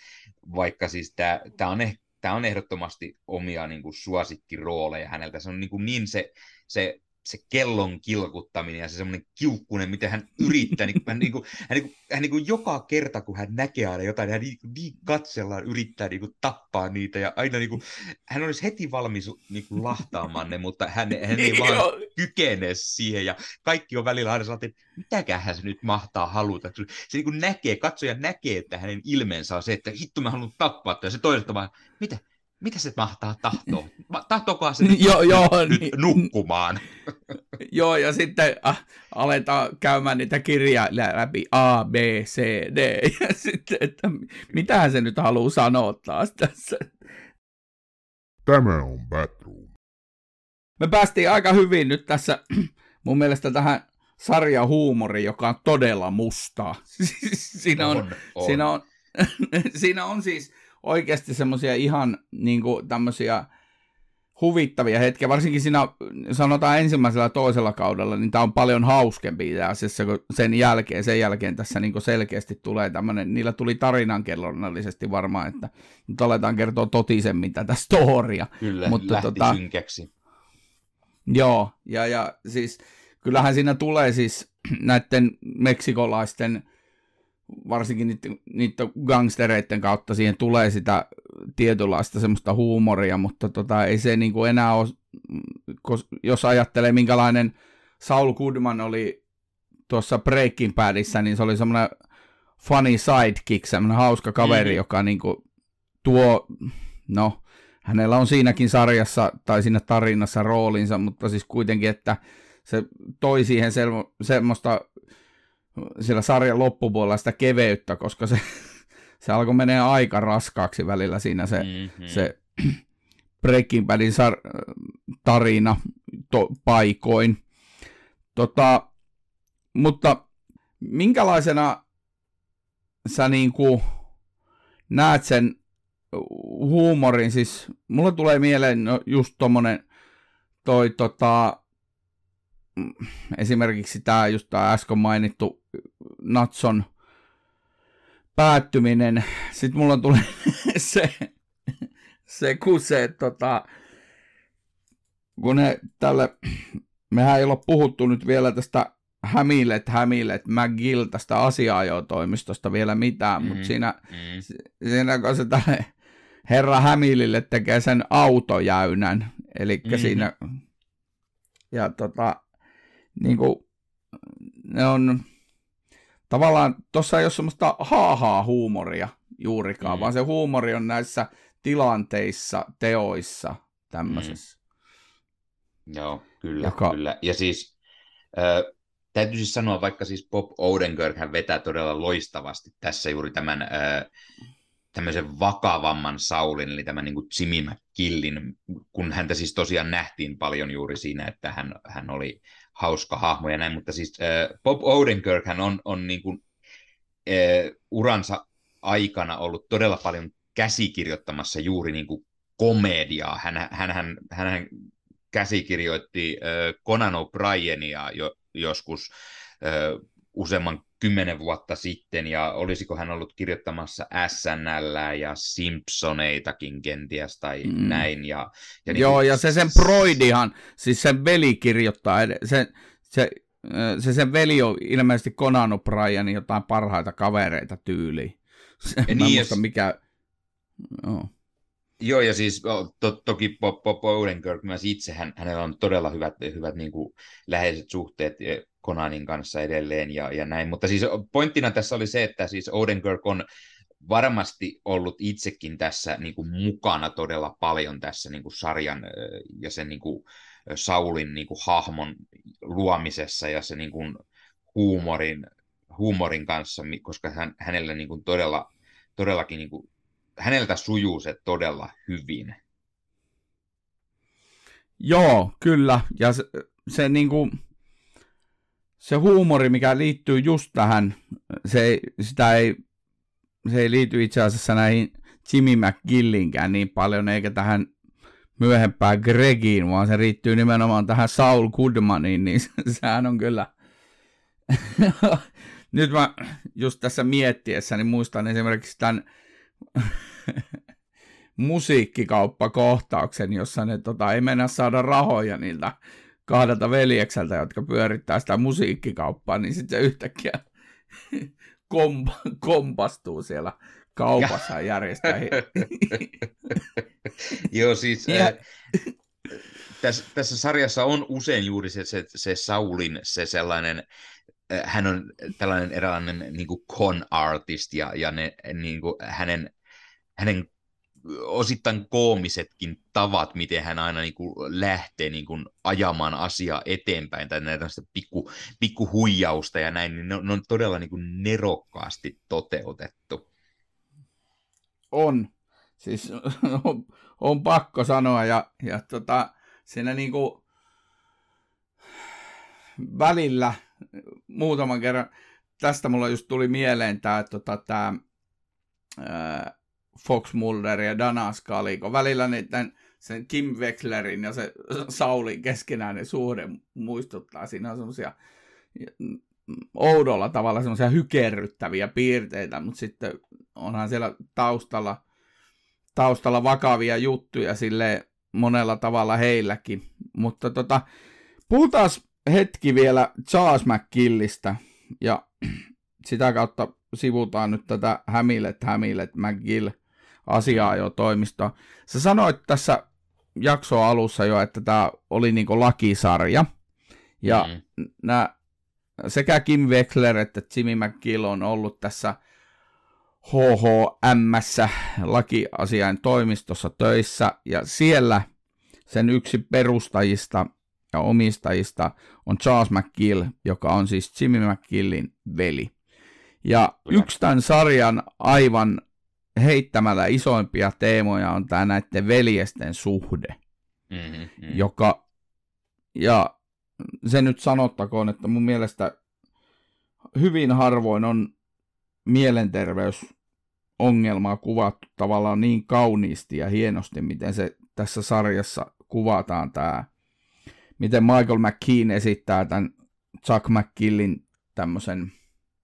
vaikka siis tämä on ehkä tämä on ehdottomasti omia niin kuin, suosikkirooleja häneltä. Se on niin, kuin, niin se, se, se kellon kilkuttaminen ja se semmoinen kiukkunen, miten hän yrittää, niin, hän, niin kuin, hän, niin kuin, hän niin kuin, joka kerta, kun hän näkee aina jotain, hän niin, niin katsellaan yrittää niin kuin, tappaa niitä ja aina niin kuin, hän olisi heti valmis niin kuin, lahtaamaan ne, mutta hän, hän ei vaan kykene siihen ja kaikki on välillä aina sellainen, että mitäköhän se nyt mahtaa haluta. Se niin kuin näkee, katsoja näkee, että hänen ilmeensä on se, että hitto mä haluan tappaa, ja se toisesta vaan, mitä, mitä se mahtaa tahtoa? Tahtoakohan se nyt, joo, joo, nyt niin, nukkumaan? joo, ja sitten äh, aletaan käymään niitä kirjaa läpi A, B, C, D, ja sitten, että mitähän se nyt haluaa sanoa taas tässä. Tämä on Batroom. Me päästiin aika hyvin nyt tässä mun mielestä tähän sarjan huumori, joka on todella mustaa. siinä on, on, on. Siinä on, siinä on siis oikeasti semmoisia ihan niin kuin, tämmöisiä huvittavia hetkiä, varsinkin siinä sanotaan ensimmäisellä toisella kaudella, niin tämä on paljon hauskempi asiassa kuin sen jälkeen. Sen jälkeen tässä niin selkeästi tulee tämmöinen, niillä tuli tarinankellollisesti varmaan, että nyt aletaan kertoa totisemmin tätä storia. Kyllä, Mutta, lähti tota, synkäksi. Joo, ja, ja siis kyllähän siinä tulee siis näiden meksikolaisten varsinkin niiden, niiden gangstereiden kautta siihen tulee sitä tietynlaista semmoista huumoria, mutta tota, ei se niin kuin enää ole, jos ajattelee minkälainen Saul Goodman oli tuossa Breaking Badissa, niin se oli semmoinen funny sidekick, semmoinen hauska kaveri, mm-hmm. joka niin kuin tuo, no, hänellä on siinäkin sarjassa tai siinä tarinassa roolinsa, mutta siis kuitenkin, että se toi siihen semmoista siellä sarjan loppupuolella sitä keveyttä, koska se, se alkoi menee aika raskaaksi välillä siinä se, mm-hmm. se Breaking Badin sar- tarina to, paikoin. Tota, mutta minkälaisena sä niinku näet sen huumorin, siis mulle tulee mieleen no, just tommonen toi tota, esimerkiksi tämä just tämä äsken mainittu Natson päättyminen. Sitten mulla tulee se, se kun se, tota, kun ne tälle, mehän ei ole puhuttu nyt vielä tästä Hämillet, Hämillet, McGill tästä asiaajotoimistosta vielä mitään, mm, mutta siinä, mm. siinä kun se tälle herra Hämilille tekee sen autojäynän, Eli mm-hmm. siinä, ja tota, niin kuin, ne on, tavallaan, tuossa ei ole semmoista haahaa huumoria juurikaan, mm. vaan se huumori on näissä tilanteissa, teoissa, tämmöisessä. Mm. Joo, kyllä, Joka... kyllä. Ja siis äh, täytyy siis sanoa, vaikka siis Bob Odenkirk hän vetää todella loistavasti tässä juuri tämän äh, tämmöisen vakavamman Saulin, eli tämän niin kuin Jimmy McKillin, kun häntä siis tosiaan nähtiin paljon juuri siinä, että hän, hän oli hauska hahmo ja näin, mutta siis äh, Bob Odenkirk hän on, on niin kuin, äh, uransa aikana ollut todella paljon käsikirjoittamassa juuri niin kuin komediaa. Hän, hän, hän, hän, käsikirjoitti äh, Conan O'Brienia jo, joskus äh, useamman kymmenen vuotta sitten, ja olisiko hän ollut kirjoittamassa SNL ja Simpsoneitakin kenties tai mm. näin. Ja, ja niin Joo, kuin... ja se sen Broidihan, siis sen veli kirjoittaa, se, se, se sen veli on ilmeisesti Conan O'Brien jotain parhaita kavereita tyyliin. Ja niin, muista, mikä... Joo. Joo, ja siis to, toki Bob, Bob Odenkirk myös itse, hän, hänellä on todella hyvät, hyvät niin kuin, läheiset suhteet Konanin kanssa edelleen ja, ja näin. Mutta siis pointtina tässä oli se, että siis Odenkirk on varmasti ollut itsekin tässä niin kuin mukana todella paljon tässä niin kuin sarjan ja sen niin kuin Saulin niin kuin hahmon luomisessa ja se niin kuin huumorin, huumorin kanssa, koska hän, hänellä niin kuin todella, todellakin niin kuin, häneltä sujuu se todella hyvin. Joo, kyllä. Ja se, se niin kuin, se huumori, mikä liittyy just tähän, se, sitä ei, se ei liity itse asiassa näihin Jimmy McGillinkään niin paljon, eikä tähän myöhempään Gregiin, vaan se liittyy nimenomaan tähän Saul Goodmaniin, niin sehän on kyllä... Nyt mä just tässä miettiessä, niin muistan esimerkiksi tämän musiikkikauppakohtauksen, jossa ne tota, ei mennä saada rahoja niiltä kahdelta veljekseltä, jotka pyörittää sitä musiikkikauppaa, niin sitten se yhtäkkiä kom- kompastuu siellä kaupassa ja järjestää. Joo, siis ja... äh, tässä, tässä sarjassa on usein juuri se, se, se Saulin se sellainen, äh, hän on tällainen eräänlainen niin con artist ja, ja ne, niin kuin hänen, hänen osittain koomisetkin tavat, miten hän aina niin kuin lähtee niin kuin ajamaan asiaa eteenpäin, tai näitä pikku, pikku huijausta ja näin, niin ne, ne on todella niin kuin nerokkaasti toteutettu. On. Siis on, on pakko sanoa, ja, ja tota, siinä niin kuin välillä muutaman kerran, tästä mulla just tuli mieleen tämä, tota, tämä ää, Fox Mulder ja Dana Scully, kun välillä niiden sen Kim Wexlerin ja se Saulin keskenäinen suhde muistuttaa. Siinä on semmoisia oudolla tavalla semmoisia hykerryttäviä piirteitä, mutta sitten onhan siellä taustalla, taustalla vakavia juttuja sille monella tavalla heilläkin. Mutta tota, puhutaan hetki vielä Charles McKillistä ja sitä kautta sivutaan nyt tätä Hamillet, Hamillet, McGill asiaa jo toimistoon. Sä sanoit tässä jaksoa alussa jo, että tämä oli niinku lakisarja. Ja mm. nää, sekä Kim Wexler että Jimmy McGill on ollut tässä HHM lakiasiain toimistossa töissä, ja siellä sen yksi perustajista ja omistajista on Charles McGill, joka on siis Jimmy McGillin veli. Ja yksi tämän sarjan aivan heittämällä isoimpia teemoja on tämä näiden veljesten suhde, mm-hmm, mm-hmm. joka, ja se nyt sanottakoon, että mun mielestä hyvin harvoin on mielenterveysongelmaa kuvattu tavallaan niin kauniisti ja hienosti, miten se tässä sarjassa kuvataan tämä, miten Michael McKean esittää tämän Chuck McKillin tämmöisen,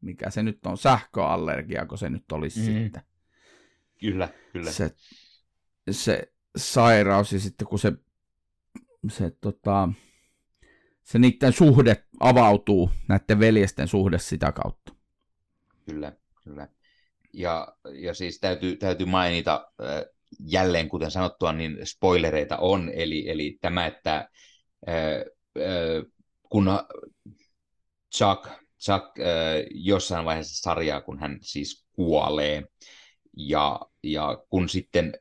mikä se nyt on, sähköallergia, kun se nyt olisi mm. sitten. Kyllä, kyllä. Se, se sairaus ja sitten kun se, se, tota, se niiden suhde avautuu, näiden veljesten suhde sitä kautta. Kyllä, kyllä. Ja, ja siis täytyy, täytyy mainita äh, jälleen, kuten sanottua, niin spoilereita on, eli, eli tämä, että kun Chuck, Chuck jossain vaiheessa sarjaa, kun hän siis kuolee, ja, ja kun sitten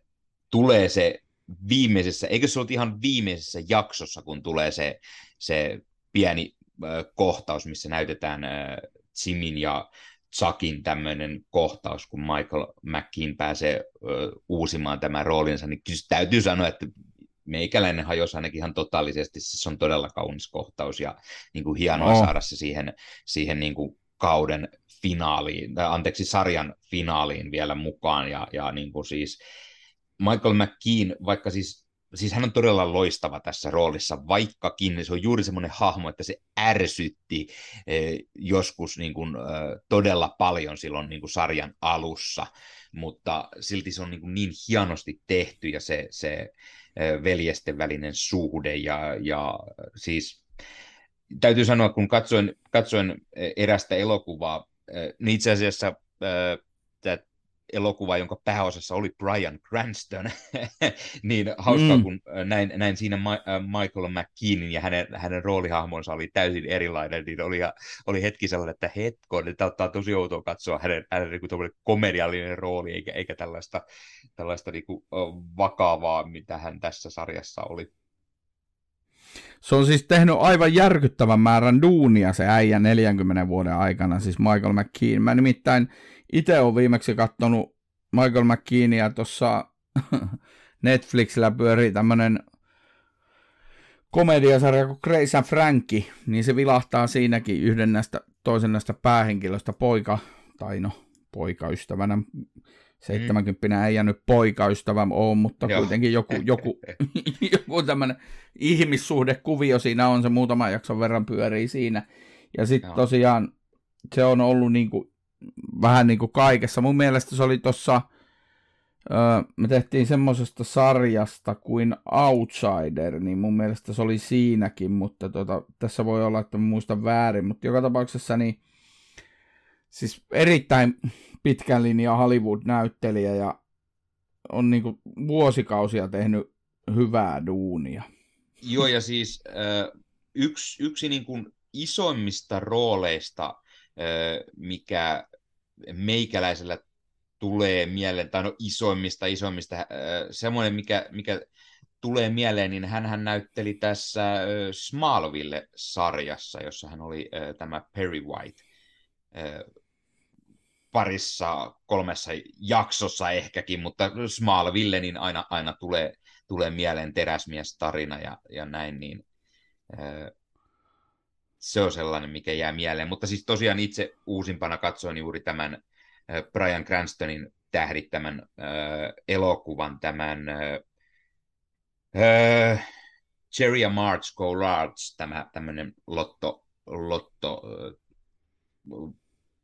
tulee se viimeisessä, eikö se ollut ihan viimeisessä jaksossa, kun tulee se, se pieni äh, kohtaus, missä näytetään äh, Jimin ja Chuckin tämmöinen kohtaus, kun Michael McKean pääsee äh, uusimaan tämän roolinsa, niin kyllä täytyy sanoa, että meikäläinen hajosi ainakin ihan totaalisesti, siis se on todella kaunis kohtaus ja niin kuin hienoa oh. saada se siihen, siihen niin kuin kauden finaaliin, tai anteeksi, sarjan finaaliin vielä mukaan, ja, ja niin kuin siis Michael McKean, vaikka siis, siis hän on todella loistava tässä roolissa, vaikkakin se on juuri semmoinen hahmo, että se ärsytti eh, joskus niin kuin, eh, todella paljon silloin niin kuin sarjan alussa, mutta silti se on niin, kuin niin hienosti tehty, ja se, se eh, veljesten välinen suhde, ja, ja siis täytyy sanoa, kun katsoin, katsoin erästä elokuvaa, niin itse asiassa tämä elokuva, jonka pääosassa oli Brian Cranston, niin hauskaa, mm. kun näin, näin siinä Michael McKeanin ja hänen, hänen roolihahmonsa oli täysin erilainen, niin oli, oli hetki sellainen, että hetko, että ottaa tosi outoa katsoa hänen, hänen niin kuin komediallinen rooli, eikä, eikä tällaista, tällaista niin kuin, vakavaa, mitä hän tässä sarjassa oli se on siis tehnyt aivan järkyttävän määrän duunia se äijä 40 vuoden aikana, siis Michael McKean. Mä nimittäin itse olen viimeksi katsonut Michael McKeania tuossa Netflixillä pyörii tämmönen komediasarja kuin Grace and Frankie, niin se vilahtaa siinäkin yhden näistä, toisen näistä päähenkilöistä poika, tai no poikaystävänä, 70 mm. ei jäänyt poikaystävä ole, mutta Joo. kuitenkin joku, joku, joku tämmöinen ihmissuhdekuvio siinä on, se muutaman jakson verran pyörii siinä. Ja sitten tosiaan se on ollut niinku, vähän niin kuin kaikessa. Mun mielestä se oli tuossa, öö, me tehtiin semmoisesta sarjasta kuin Outsider, niin mun mielestä se oli siinäkin, mutta tota, tässä voi olla, että mä muistan väärin, mutta joka tapauksessa niin siis erittäin pitkän linjan Hollywood-näyttelijä ja on niin kuin vuosikausia tehnyt hyvää duunia. Joo, ja siis äh, yksi, yksi niin kuin isoimmista rooleista, äh, mikä meikäläisellä tulee mieleen, tai no isoimmista, isoimmista, äh, semmoinen, mikä, mikä tulee mieleen, niin hän näytteli tässä äh, Smallville-sarjassa, jossa hän oli äh, tämä Perry White. Äh, parissa, kolmessa jaksossa ehkäkin, mutta Smallville niin aina, aina tulee, tulee mieleen teräsmies-tarina ja, ja näin, niin se on sellainen, mikä jää mieleen. Mutta siis tosiaan itse uusimpana katsoin juuri tämän Brian Cranstonin tähdittämän äh, elokuvan, tämän Cherry ja March Go Large, tämä tämmöinen lotto, lotto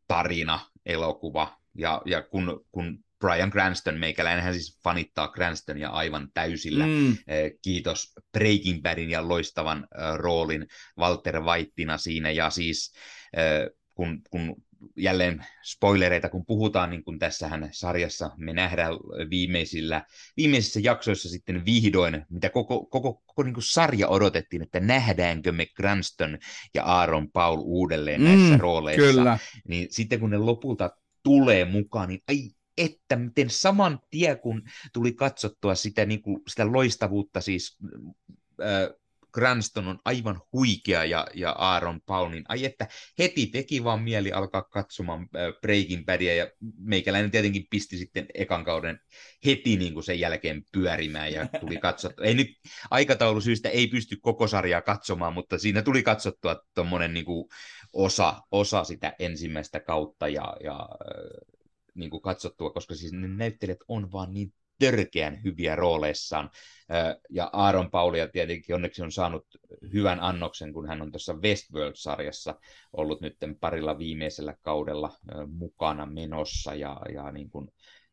tarina, elokuva, ja, ja kun, kun Brian Cranston, meikäläinen hän siis fanittaa Cranstonia aivan täysillä. Mm. Eh, kiitos Breaking Badin ja loistavan äh, roolin Walter Whiteina siinä, ja siis äh, kun, kun jälleen spoilereita, kun puhutaan, niin kuin tässähän sarjassa me nähdään viimeisillä, viimeisissä jaksoissa sitten vihdoin, mitä koko, koko, koko niin kuin sarja odotettiin, että nähdäänkö me Cranston ja Aaron Paul uudelleen mm, näissä rooleissa. Kyllä. Niin sitten kun ne lopulta tulee mukaan, niin ai että miten saman tie, kun tuli katsottua sitä, niin kuin, sitä loistavuutta siis äh, Cranston on aivan huikea ja, ja Aaron Paul, niin ai että heti teki vaan mieli alkaa katsomaan äh, Breaking Badia ja meikäläinen tietenkin pisti sitten ekan kauden heti niin kuin sen jälkeen pyörimään ja tuli katsottua. Ei nyt aikataulusyistä ei pysty koko sarjaa katsomaan, mutta siinä tuli katsottua tuommoinen niin osa, osa sitä ensimmäistä kautta ja, ja äh, niin kuin katsottua, koska siis ne näyttelijät on vaan niin törkeän hyviä rooleissaan. Ja Aaron Paulia tietenkin onneksi on saanut hyvän annoksen, kun hän on tuossa Westworld-sarjassa ollut nyt parilla viimeisellä kaudella mukana menossa ja, ja niin kuin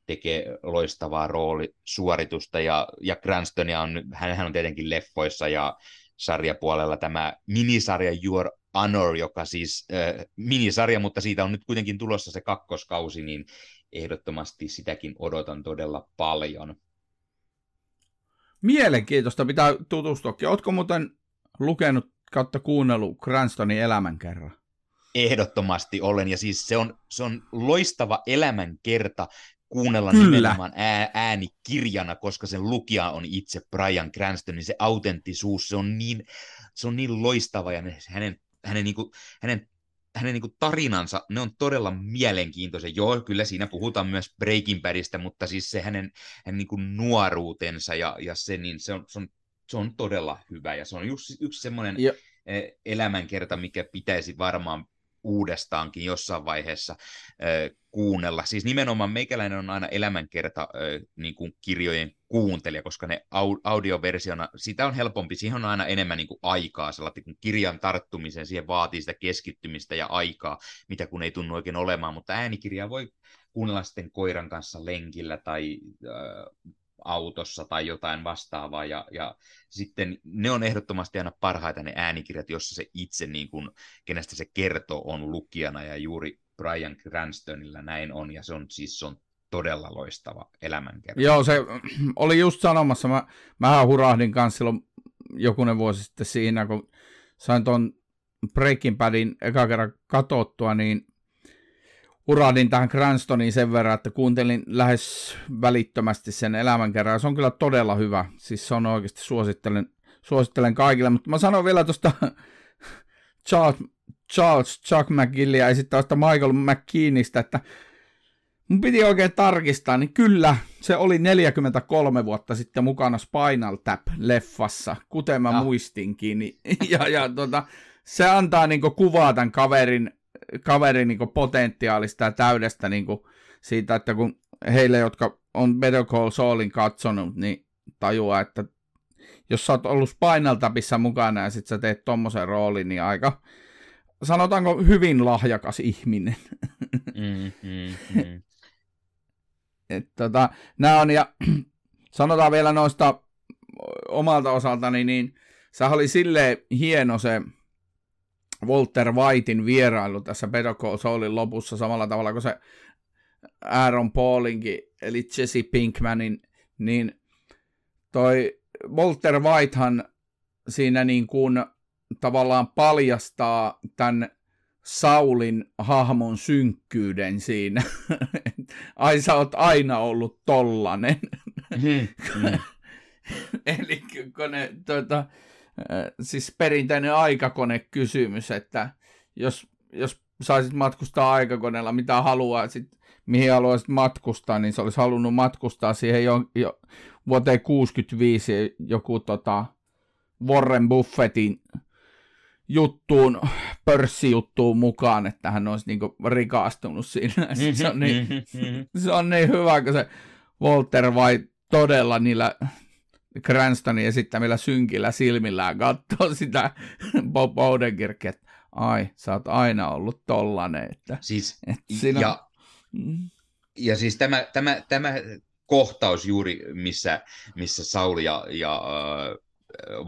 tekee loistavaa roolisuoritusta. Ja, ja Cranstonia on, hän on tietenkin leffoissa ja sarjapuolella tämä minisarja Your Honor, joka siis äh, minisarja, mutta siitä on nyt kuitenkin tulossa se kakkoskausi, niin ehdottomasti sitäkin odotan todella paljon. Mielenkiintoista pitää tutustuakin. Ootko muuten lukenut kautta kuunnellut Cranstonin elämänkerran? Ehdottomasti olen, ja siis se on, se on loistava elämänkerta kuunnella Kyllä. nimenomaan ää, äänikirjana, koska sen lukija on itse Brian Cranston, niin se autenttisuus, se on niin, se on niin loistava, ja ne, hänen, hänen, niin kuin, hänen hänen niin kuin tarinansa, ne on todella mielenkiintoisia. Joo, kyllä siinä puhutaan myös Breaking Badista, mutta siis se hänen, hänen niin kuin nuoruutensa ja, ja se, niin se on, se, on, se on todella hyvä. Ja se on yksi, yksi semmoinen. E, elämänkerta, mikä pitäisi varmaan uudestaankin jossain vaiheessa kuunnella. Siis nimenomaan meikäläinen on aina elämänkerta niin kuin kirjojen kuuntelija, koska ne au- audioversiona, sitä on helpompi, siihen on aina enemmän niin kuin aikaa, sellainen kun kirjan tarttumiseen, siihen vaatii sitä keskittymistä ja aikaa, mitä kun ei tunnu oikein olemaan, mutta äänikirjaa voi kuunnella sitten koiran kanssa lenkillä tai äh, autossa tai jotain vastaavaa, ja, ja sitten ne on ehdottomasti aina parhaita ne äänikirjat, jossa se itse, niin kuin, kenestä se kertoo, on lukijana, ja juuri Brian Cranstonilla näin on, ja se on siis se on todella loistava elämänkerta. Joo, se oli just sanomassa, mä, mä hurahdin kanssa silloin jokunen vuosi sitten siinä, kun sain tuon Breaking Badin eka kerran katottua, niin urahdin tähän Cranstoniin sen verran, että kuuntelin lähes välittömästi sen elämänkerran. Se on kyllä todella hyvä. Siis se on oikeasti suosittelen, suosittelen kaikille. Mutta mä sanon vielä tuosta Charles, Charles Chuck McGillia ja sitten tuosta Michael McKeanista, että mun piti oikein tarkistaa, niin kyllä se oli 43 vuotta sitten mukana Spinal Tap-leffassa, kuten mä ja. muistinkin. Ja, ja tota, se antaa niinku kuvaa tämän kaverin kaverin niin potentiaalista ja täydestä niin kuin siitä, että kun heille, jotka on Better Call Saulin katsonut, niin tajuaa, että jos sä oot ollut Spinal Tapissa mukana ja sit sä teet tommosen roolin, niin aika, sanotaanko, hyvin lahjakas ihminen. Mm, mm, mm. Et, tota, on, ja sanotaan vielä noista omalta osaltani, niin se oli silleen hieno se, Walter Whitein vierailu tässä Better Call Saulin lopussa samalla tavalla kuin se Aaron Paulinkin, eli Jesse Pinkmanin, niin toi Walter Whitehan siinä niin kuin tavallaan paljastaa tämän Saulin hahmon synkkyyden siinä. Ai sä oot aina ollut tollanen. Mm, mm. Eli kun ne tuota, siis perinteinen aikakonekysymys, että jos, jos saisit matkustaa aikakoneella, mitä haluaa, sit, mihin haluaisit matkustaa, niin se olisi halunnut matkustaa siihen jo, jo vuoteen 65 joku tota, Warren Buffettin juttuun, pörssijuttuun mukaan, että hän olisi niinku rikastunut siinä. se, on niin, se on niin hyvä, kun se Walter vai todella niillä Cranstonin esittämillä synkillä silmillään katsoo sitä Bob Odenkirkkiä, että ai, sä oot aina ollut tollanen. Että, siis, että siinä... ja, mm. ja siis tämä, tämä, tämä kohtaus juuri, missä, missä Sauli ja, ja äh,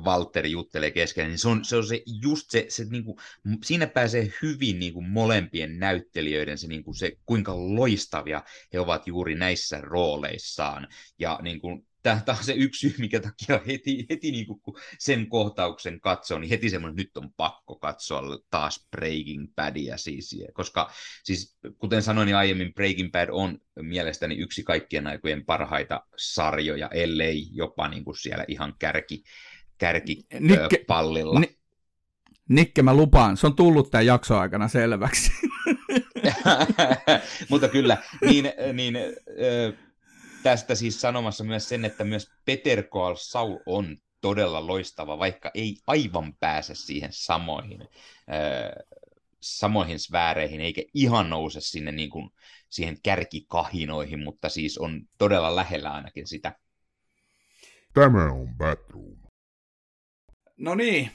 Valtteri juttelee kesken, niin se on, se on se, just se, se niin kuin, siinä pääsee hyvin niin kuin molempien näyttelijöiden se, niin kuin se, kuinka loistavia he ovat juuri näissä rooleissaan. Ja niin kuin, tämä, tämä on se yksi syy, mikä takia heti, heti niin kuin, kun sen kohtauksen katsoo, niin heti semmoinen, nyt on pakko katsoa taas Breaking Badia siis, koska siis kuten sanoin niin aiemmin, Breaking Bad on mielestäni yksi kaikkien aikojen parhaita sarjoja, ellei jopa niin kuin siellä ihan kärki, kärki Nikke, pallilla. Ni, Nikke, mä lupaan, se on tullut tämän jakson aikana selväksi. Mutta kyllä, niin, niin tästä siis sanomassa myös sen, että myös Peter Call Saul on todella loistava, vaikka ei aivan pääse siihen samoihin, äh, samoihin sfääreihin, eikä ihan nouse sinne niin kuin, siihen kärkikahinoihin, mutta siis on todella lähellä ainakin sitä. Tämä on Batroom. No niin,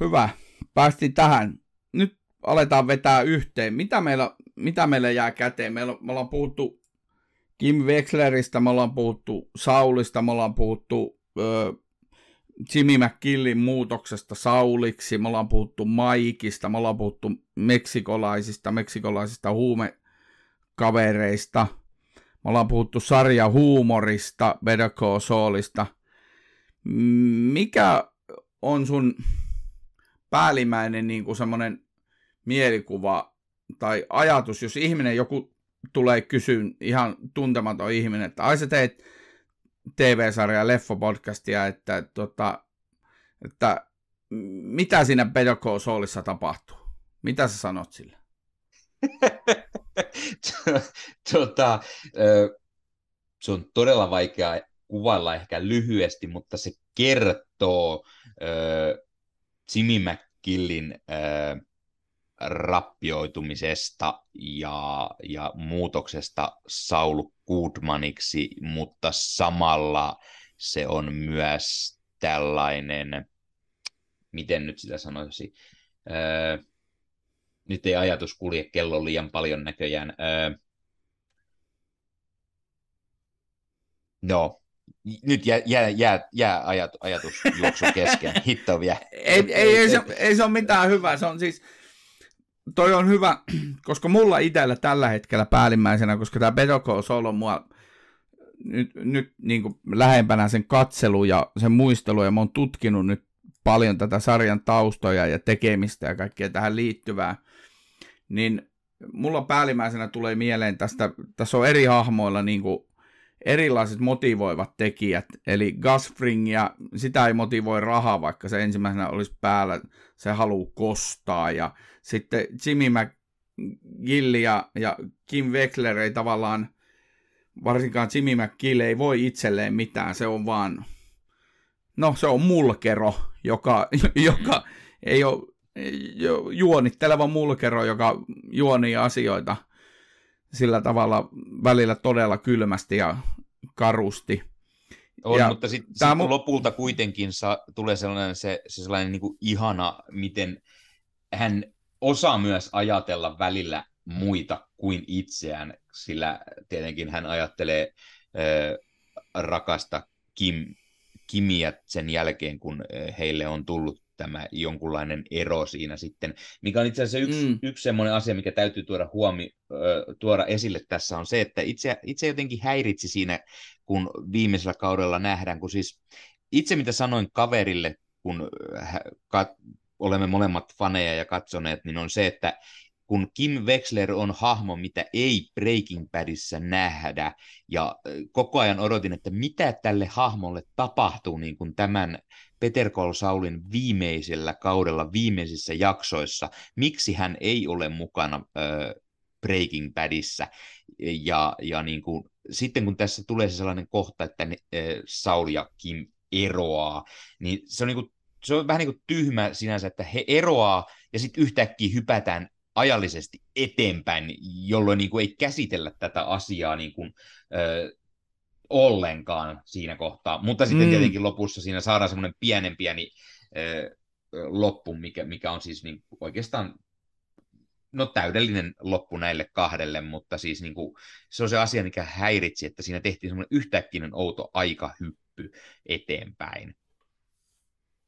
hyvä. Päästiin tähän. Nyt aletaan vetää yhteen. Mitä meillä, mitä meillä jää käteen? Meillä, me ollaan puhuttu Kim Wexleristä me ollaan puhuttu, Saulista me ollaan puhuttu, ö, Jimmy McKillin muutoksesta Sauliksi, me ollaan puhuttu Maikista, me ollaan puhuttu meksikolaisista, meksikolaisista huumekavereista, me ollaan puhuttu sarja huumorista, Better Call Saulista. mikä on sun päällimmäinen niin semmoinen mielikuva tai ajatus, jos ihminen joku tulee kysyyn, ihan tuntematon ihminen, että ai sä teet TV-sarjaa, leffopodcastia, että, tota, että mitä siinä Call Saulissa tapahtuu? Mitä sä sanot sille? tota, se on todella vaikea kuvailla ehkä lyhyesti, mutta se kertoo Jimmy McKillin rappioitumisesta ja, ja muutoksesta Saul Goodmaniksi, mutta samalla se on myös tällainen, miten nyt sitä sanoisi, öö, nyt ei ajatus kulje kello liian paljon näköjään. Öö, no, nyt jää, jää, jää, jää ajat, ajatus juoksu kesken. Hitto vielä. Ei, ei, ei, se, ei se ole mitään hyvää. Se on siis, toi on hyvä, koska mulla itsellä tällä hetkellä päällimmäisenä, koska tämä Saul on mua nyt, nyt niin kuin lähempänä sen katselu ja sen muistelu, ja mä oon tutkinut nyt paljon tätä sarjan taustoja ja tekemistä ja kaikkea tähän liittyvää, niin mulla päällimmäisenä tulee mieleen tästä, tässä on eri hahmoilla niin kuin erilaiset motivoivat tekijät, eli Gasfring ja sitä ei motivoi raha, vaikka se ensimmäisenä olisi päällä, se haluaa kostaa, ja sitten Jimmy McGill ja, ja Kim Wexler ei tavallaan, varsinkaan Jimmy McGill ei voi itselleen mitään, se on vaan, no se on mulkero, joka, joka ei ole juonitteleva mulkero, joka juonii asioita sillä tavalla välillä todella kylmästi ja karusti. On, ja mutta sitten sit mu- lopulta kuitenkin sa- tulee sellainen, se, se sellainen niin kuin ihana, miten hän osaa myös ajatella välillä muita kuin itseään, sillä tietenkin hän ajattelee äh, rakasta Kim, Kimiä sen jälkeen, kun heille on tullut tämä jonkunlainen ero siinä sitten, mikä on itse asiassa yksi, mm. yksi semmoinen asia, mikä täytyy tuoda, huomi, tuoda esille tässä on se, että itse, itse jotenkin häiritsi siinä, kun viimeisellä kaudella nähdään, kun siis itse mitä sanoin kaverille, kun kat, olemme molemmat faneja ja katsoneet, niin on se, että kun Kim Wexler on hahmo, mitä ei Breaking Badissa nähdä, ja koko ajan odotin, että mitä tälle hahmolle tapahtuu niin kuin tämän Peter Call Saulin viimeisellä kaudella, viimeisissä jaksoissa, miksi hän ei ole mukana äh, Breaking Badissa, ja, ja niin kuin, sitten kun tässä tulee se sellainen kohta, että äh, Saul ja Kim eroaa, niin se on, niin kuin, se on vähän niin kuin tyhmä sinänsä, että he eroaa, ja sitten yhtäkkiä hypätään ajallisesti eteenpäin, jolloin niin kuin ei käsitellä tätä asiaa niin kuin, ö, ollenkaan siinä kohtaa. Mutta sitten mm. tietenkin lopussa siinä saadaan semmoinen pienen pieni ö, loppu, mikä, mikä on siis niin oikeastaan no täydellinen loppu näille kahdelle, mutta siis niin kuin, se on se asia, mikä häiritsi, että siinä tehtiin semmoinen yhtäkkinen outo aikahyppy eteenpäin.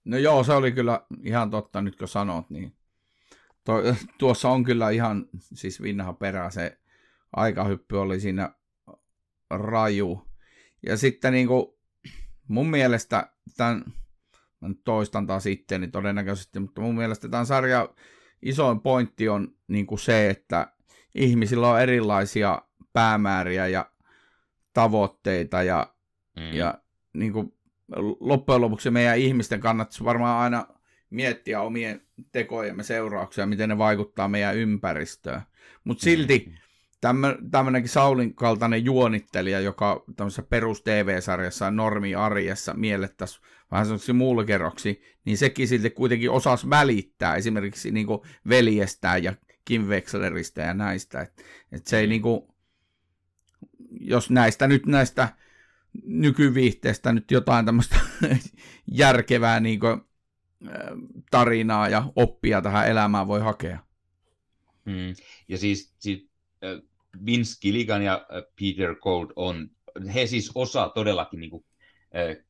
No joo, se oli kyllä ihan totta nyt kun sanot, niin to, tuossa on kyllä ihan siis vinha perä, se aikahyppy oli siinä raju. Ja sitten niin kuin, mun mielestä tämän, mä nyt toistan taas itseäni todennäköisesti, mutta mun mielestä tämän sarjan isoin pointti on niin kuin se, että ihmisillä on erilaisia päämääriä ja tavoitteita ja, mm. ja niin kuin loppujen lopuksi meidän ihmisten kannattaisi varmaan aina miettiä omien tekojemme seurauksia, miten ne vaikuttaa meidän ympäristöön. Mutta silti mm. tämmöinenkin Saulin kaltainen juonittelija, joka tämmöisessä perus TV-sarjassa normi arjessa miellettäisiin vähän semmoiksi mulkeroksi, niin sekin silti kuitenkin osasi välittää esimerkiksi niin veljestään ja Kim Wexleristä ja näistä. Et, et se ei mm. niin kuin, jos näistä nyt näistä nykyviihteestä nyt jotain tämmöistä järkevää niin kuin, tarinaa ja oppia tähän elämään voi hakea. Mm. Ja siis, siis Vince Gilligan ja Peter Gold on, he siis osaa todellakin niin kuin,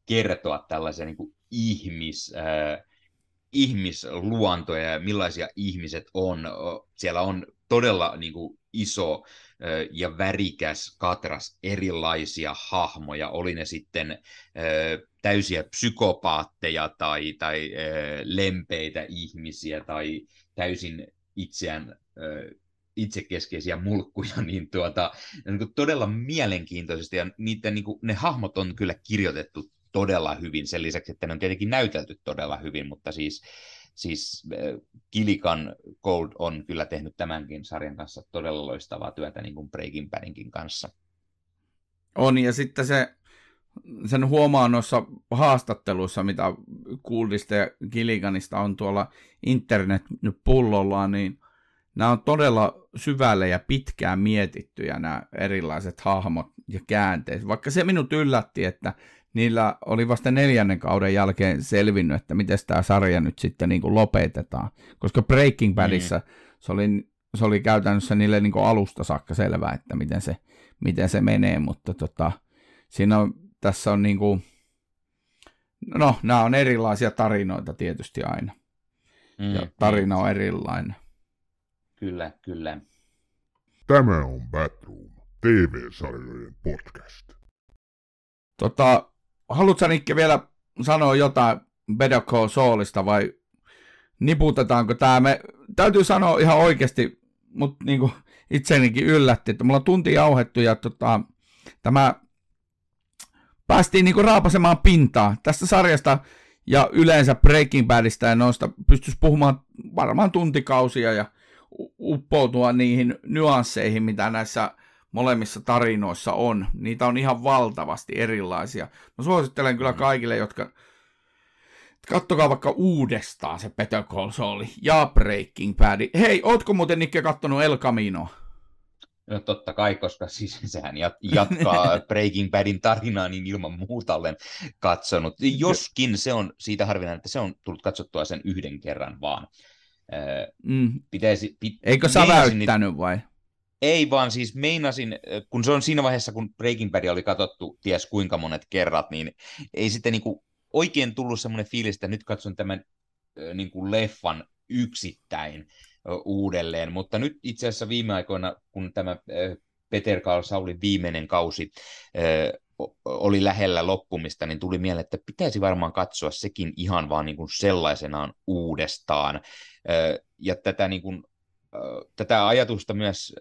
kertoa tällaisia niin kuin ihmis, ihmisluontoja ja millaisia ihmiset on. Siellä on todella niin kuin, iso ja värikäs katras erilaisia hahmoja, oli ne sitten täysiä psykopaatteja tai, tai lempeitä ihmisiä tai täysin itseään itsekeskeisiä mulkkuja, niin, tuota, niin kuin todella mielenkiintoisesti, ja niiden, niin kuin, ne hahmot on kyllä kirjoitettu todella hyvin, sen lisäksi, että ne on tietenkin näytelty todella hyvin, mutta siis, siis Kilikan Gold on kyllä tehnyt tämänkin sarjan kanssa todella loistavaa työtä, niin kuin Breaking Badinkin kanssa. On, ja sitten se, sen huomaa noissa haastatteluissa, mitä Kuldista ja Gilliganista on tuolla internet nyt pullollaan, niin nämä on todella syvälle ja pitkään mietittyjä nämä erilaiset hahmot ja käänteet. Vaikka se minut yllätti, että niillä oli vasta neljännen kauden jälkeen selvinnyt, että miten tämä sarja nyt sitten niin kuin lopetetaan. Koska Breaking Badissa mm. se, oli, se oli käytännössä niille niin kuin alusta saakka selvää, että miten se, miten se menee, mutta tota, siinä on, tässä on niin kuin, no nämä on erilaisia tarinoita tietysti aina. Mm, ja tarina on erilainen. Kyllä, kyllä. Tämä on Batroom, TV-sarjojen podcast. Tota, haluatko Nikke vielä sanoa jotain Call Saulista vai niputetaanko tämä? Me, täytyy sanoa ihan oikeasti, mutta niinku itsenikin yllätti, että mulla on tunti jauhettu ja tota, tämä päästiin niinku raapasemaan pintaa tästä sarjasta ja yleensä Breaking Badista ja noista pystyisi puhumaan varmaan tuntikausia ja uppoutua niihin nyansseihin, mitä näissä molemmissa tarinoissa on. Niitä on ihan valtavasti erilaisia. Mä suosittelen kyllä kaikille, jotka kattokaa vaikka uudestaan se Better Call Saul ja Breaking Bad. Hei, ootko muuten Nikke kattonut El Camino? No totta kai, koska siis sehän jatkaa Breaking Badin tarinaa, niin ilman muuta olen katsonut. Joskin se on siitä harvinainen, että se on tullut katsottua sen yhden kerran vaan. Mm. Pitäisi, pit, Eikö sä väyttänyt vai? Ei vaan siis meinasin, kun se on siinä vaiheessa, kun Breaking Bad oli katsottu ties kuinka monet kerrat, niin ei sitten niin kuin oikein tullut semmoinen fiilis, että nyt katson tämän niin kuin leffan yksittäin uudelleen, mutta nyt itse asiassa viime aikoina, kun tämä Peter Carl Saulin viimeinen kausi oli lähellä loppumista, niin tuli mieleen, että pitäisi varmaan katsoa sekin ihan vaan niin kuin sellaisenaan uudestaan. Ja tätä, niin kuin, tätä ajatusta myös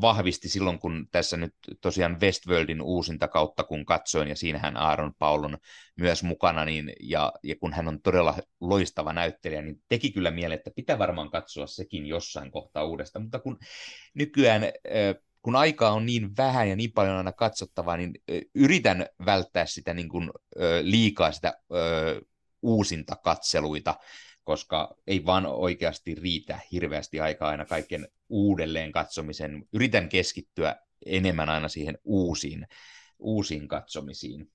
vahvisti silloin, kun tässä nyt tosiaan Westworldin uusinta kautta, kun katsoin, ja siinähän Aaron Paul on myös mukana, niin, ja, ja kun hän on todella loistava näyttelijä, niin teki kyllä mieleen, että pitää varmaan katsoa sekin jossain kohtaa uudestaan, mutta kun nykyään kun aikaa on niin vähän ja niin paljon aina katsottavaa, niin yritän välttää sitä niin kuin, liikaa sitä uusinta katseluita, koska ei vaan oikeasti riitä hirveästi aikaa aina kaiken uudelleen katsomisen. Yritän keskittyä enemmän aina siihen uusiin, uusiin katsomisiin.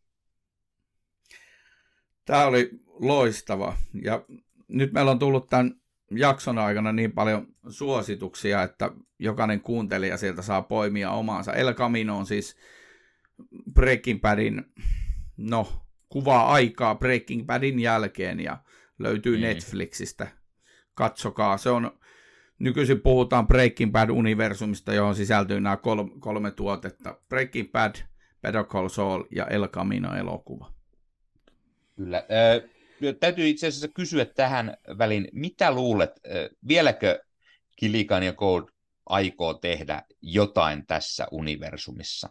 Tämä oli loistava. Ja nyt meillä on tullut tämän jakson aikana niin paljon suosituksia, että jokainen kuuntelija sieltä saa poimia omaansa. El Camino on siis Breaking Badin, no, kuvaa aikaa Breaking Badin jälkeen ja löytyy mm. Netflixistä. Katsokaa, se on, nykyisin puhutaan Breaking Bad-universumista, johon sisältyy nämä kolme, kolme tuotetta. Breaking Bad, Better Call Saul ja El Camino-elokuva. Kyllä. Äh, täytyy itse asiassa kysyä tähän väliin, mitä luulet, vieläkö Kilikan ja Gold aikoo tehdä jotain tässä universumissa?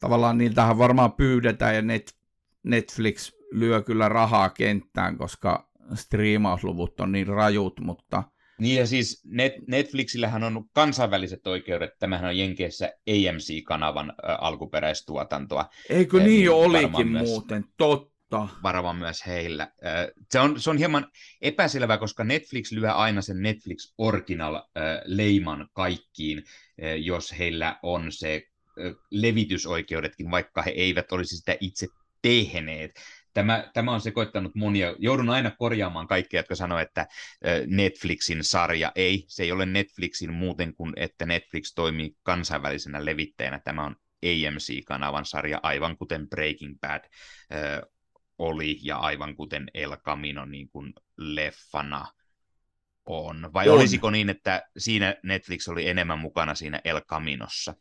Tavallaan niiltähän varmaan pyydetään ja net, Netflix lyö kyllä rahaa kenttään, koska striimausluvut on niin rajut, mutta... Niin ja siis Net, Netflixillähän on kansainväliset oikeudet, tämähän on Jenkeissä AMC-kanavan ä, alkuperäistuotantoa. Eikö niin, niin olikin myös... muuten, totta Totta. varava myös heillä. Se on, se on hieman epäselvää, koska Netflix lyö aina sen Netflix Original-leiman kaikkiin, jos heillä on se levitysoikeudetkin, vaikka he eivät olisi sitä itse tehneet. Tämä, tämä on sekoittanut monia. Joudun aina korjaamaan kaikkia, jotka sanoo, että Netflixin sarja ei. Se ei ole Netflixin muuten kuin, että Netflix toimii kansainvälisenä levittäjänä. Tämä on AMC-kanavan sarja, aivan kuten Breaking Bad oli, ja aivan kuten El Camino niin kuin leffana on. Vai on. olisiko niin, että siinä Netflix oli enemmän mukana siinä El Caminossa?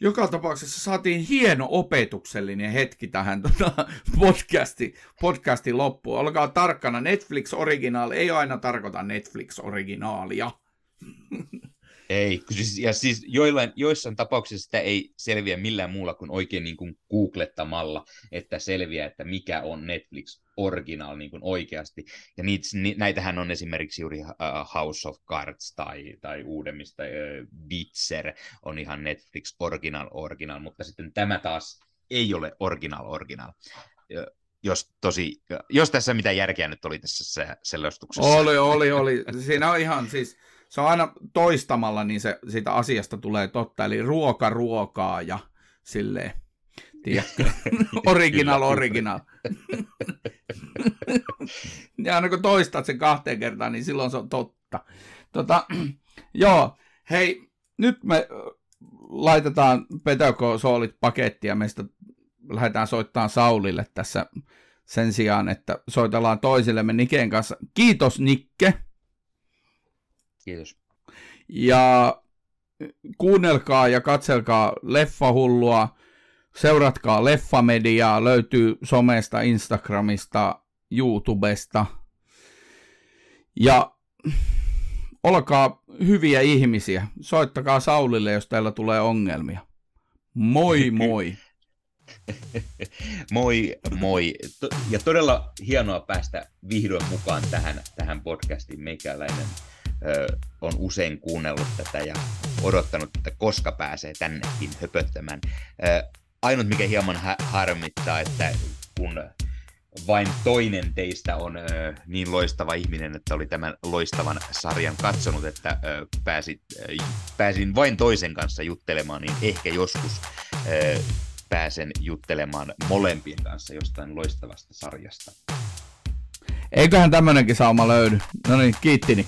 joka tapauksessa saatiin hieno opetuksellinen hetki tähän tota, podcasti, podcastin loppuun. Olkaa tarkkana, Netflix Original ei aina tarkoita Netflix Originaalia. Ei, siis, ja siis joillain, joissain tapauksissa sitä ei selviä millään muulla kuin oikein niin kuin googlettamalla, että selviää, että mikä on Netflix original niin kuin oikeasti. Ja niitä, ni, näitähän on esimerkiksi juuri uh, House of Cards tai, tai uudemmista Witcher on ihan Netflix original original, mutta sitten tämä taas ei ole original original. Jos, tosi, jos tässä mitä järkeä nyt oli tässä selostuksessa. Oli, oli, oli. Siinä on ihan siis se on aina toistamalla, niin se siitä asiasta tulee totta. Eli ruoka ruokaa ja silleen, tiedätkö, original, original. ja aina kun toistat sen kahteen kertaan, niin silloin se on totta. Tota, joo, hei, nyt me laitetaan Petoko Soolit pakettia, meistä lähdetään soittamaan Saulille tässä sen sijaan, että soitellaan toisillemme Niken kanssa. Kiitos Nikke. Kiitos. Ja kuunnelkaa ja katselkaa Leffahullua, seuratkaa Leffamediaa, löytyy somesta, Instagramista, YouTubesta. Ja olkaa hyviä ihmisiä. Soittakaa Saulille, jos teillä tulee ongelmia. Moi moi! moi moi! Ja todella hienoa päästä vihdoin mukaan tähän, tähän podcastiin meikäläinen on usein kuunnellut tätä ja odottanut, että koska pääsee tännekin höpöttämään. Ainut, mikä hieman harmittaa, että kun vain toinen teistä on ö, niin loistava ihminen, että oli tämän loistavan sarjan katsonut, että ö, pääsit, ö, pääsin vain toisen kanssa juttelemaan, niin ehkä joskus ö, pääsen juttelemaan molempien kanssa jostain loistavasta sarjasta. Eiköhän tämmönenkin sauma löydy. No niin, kiitti.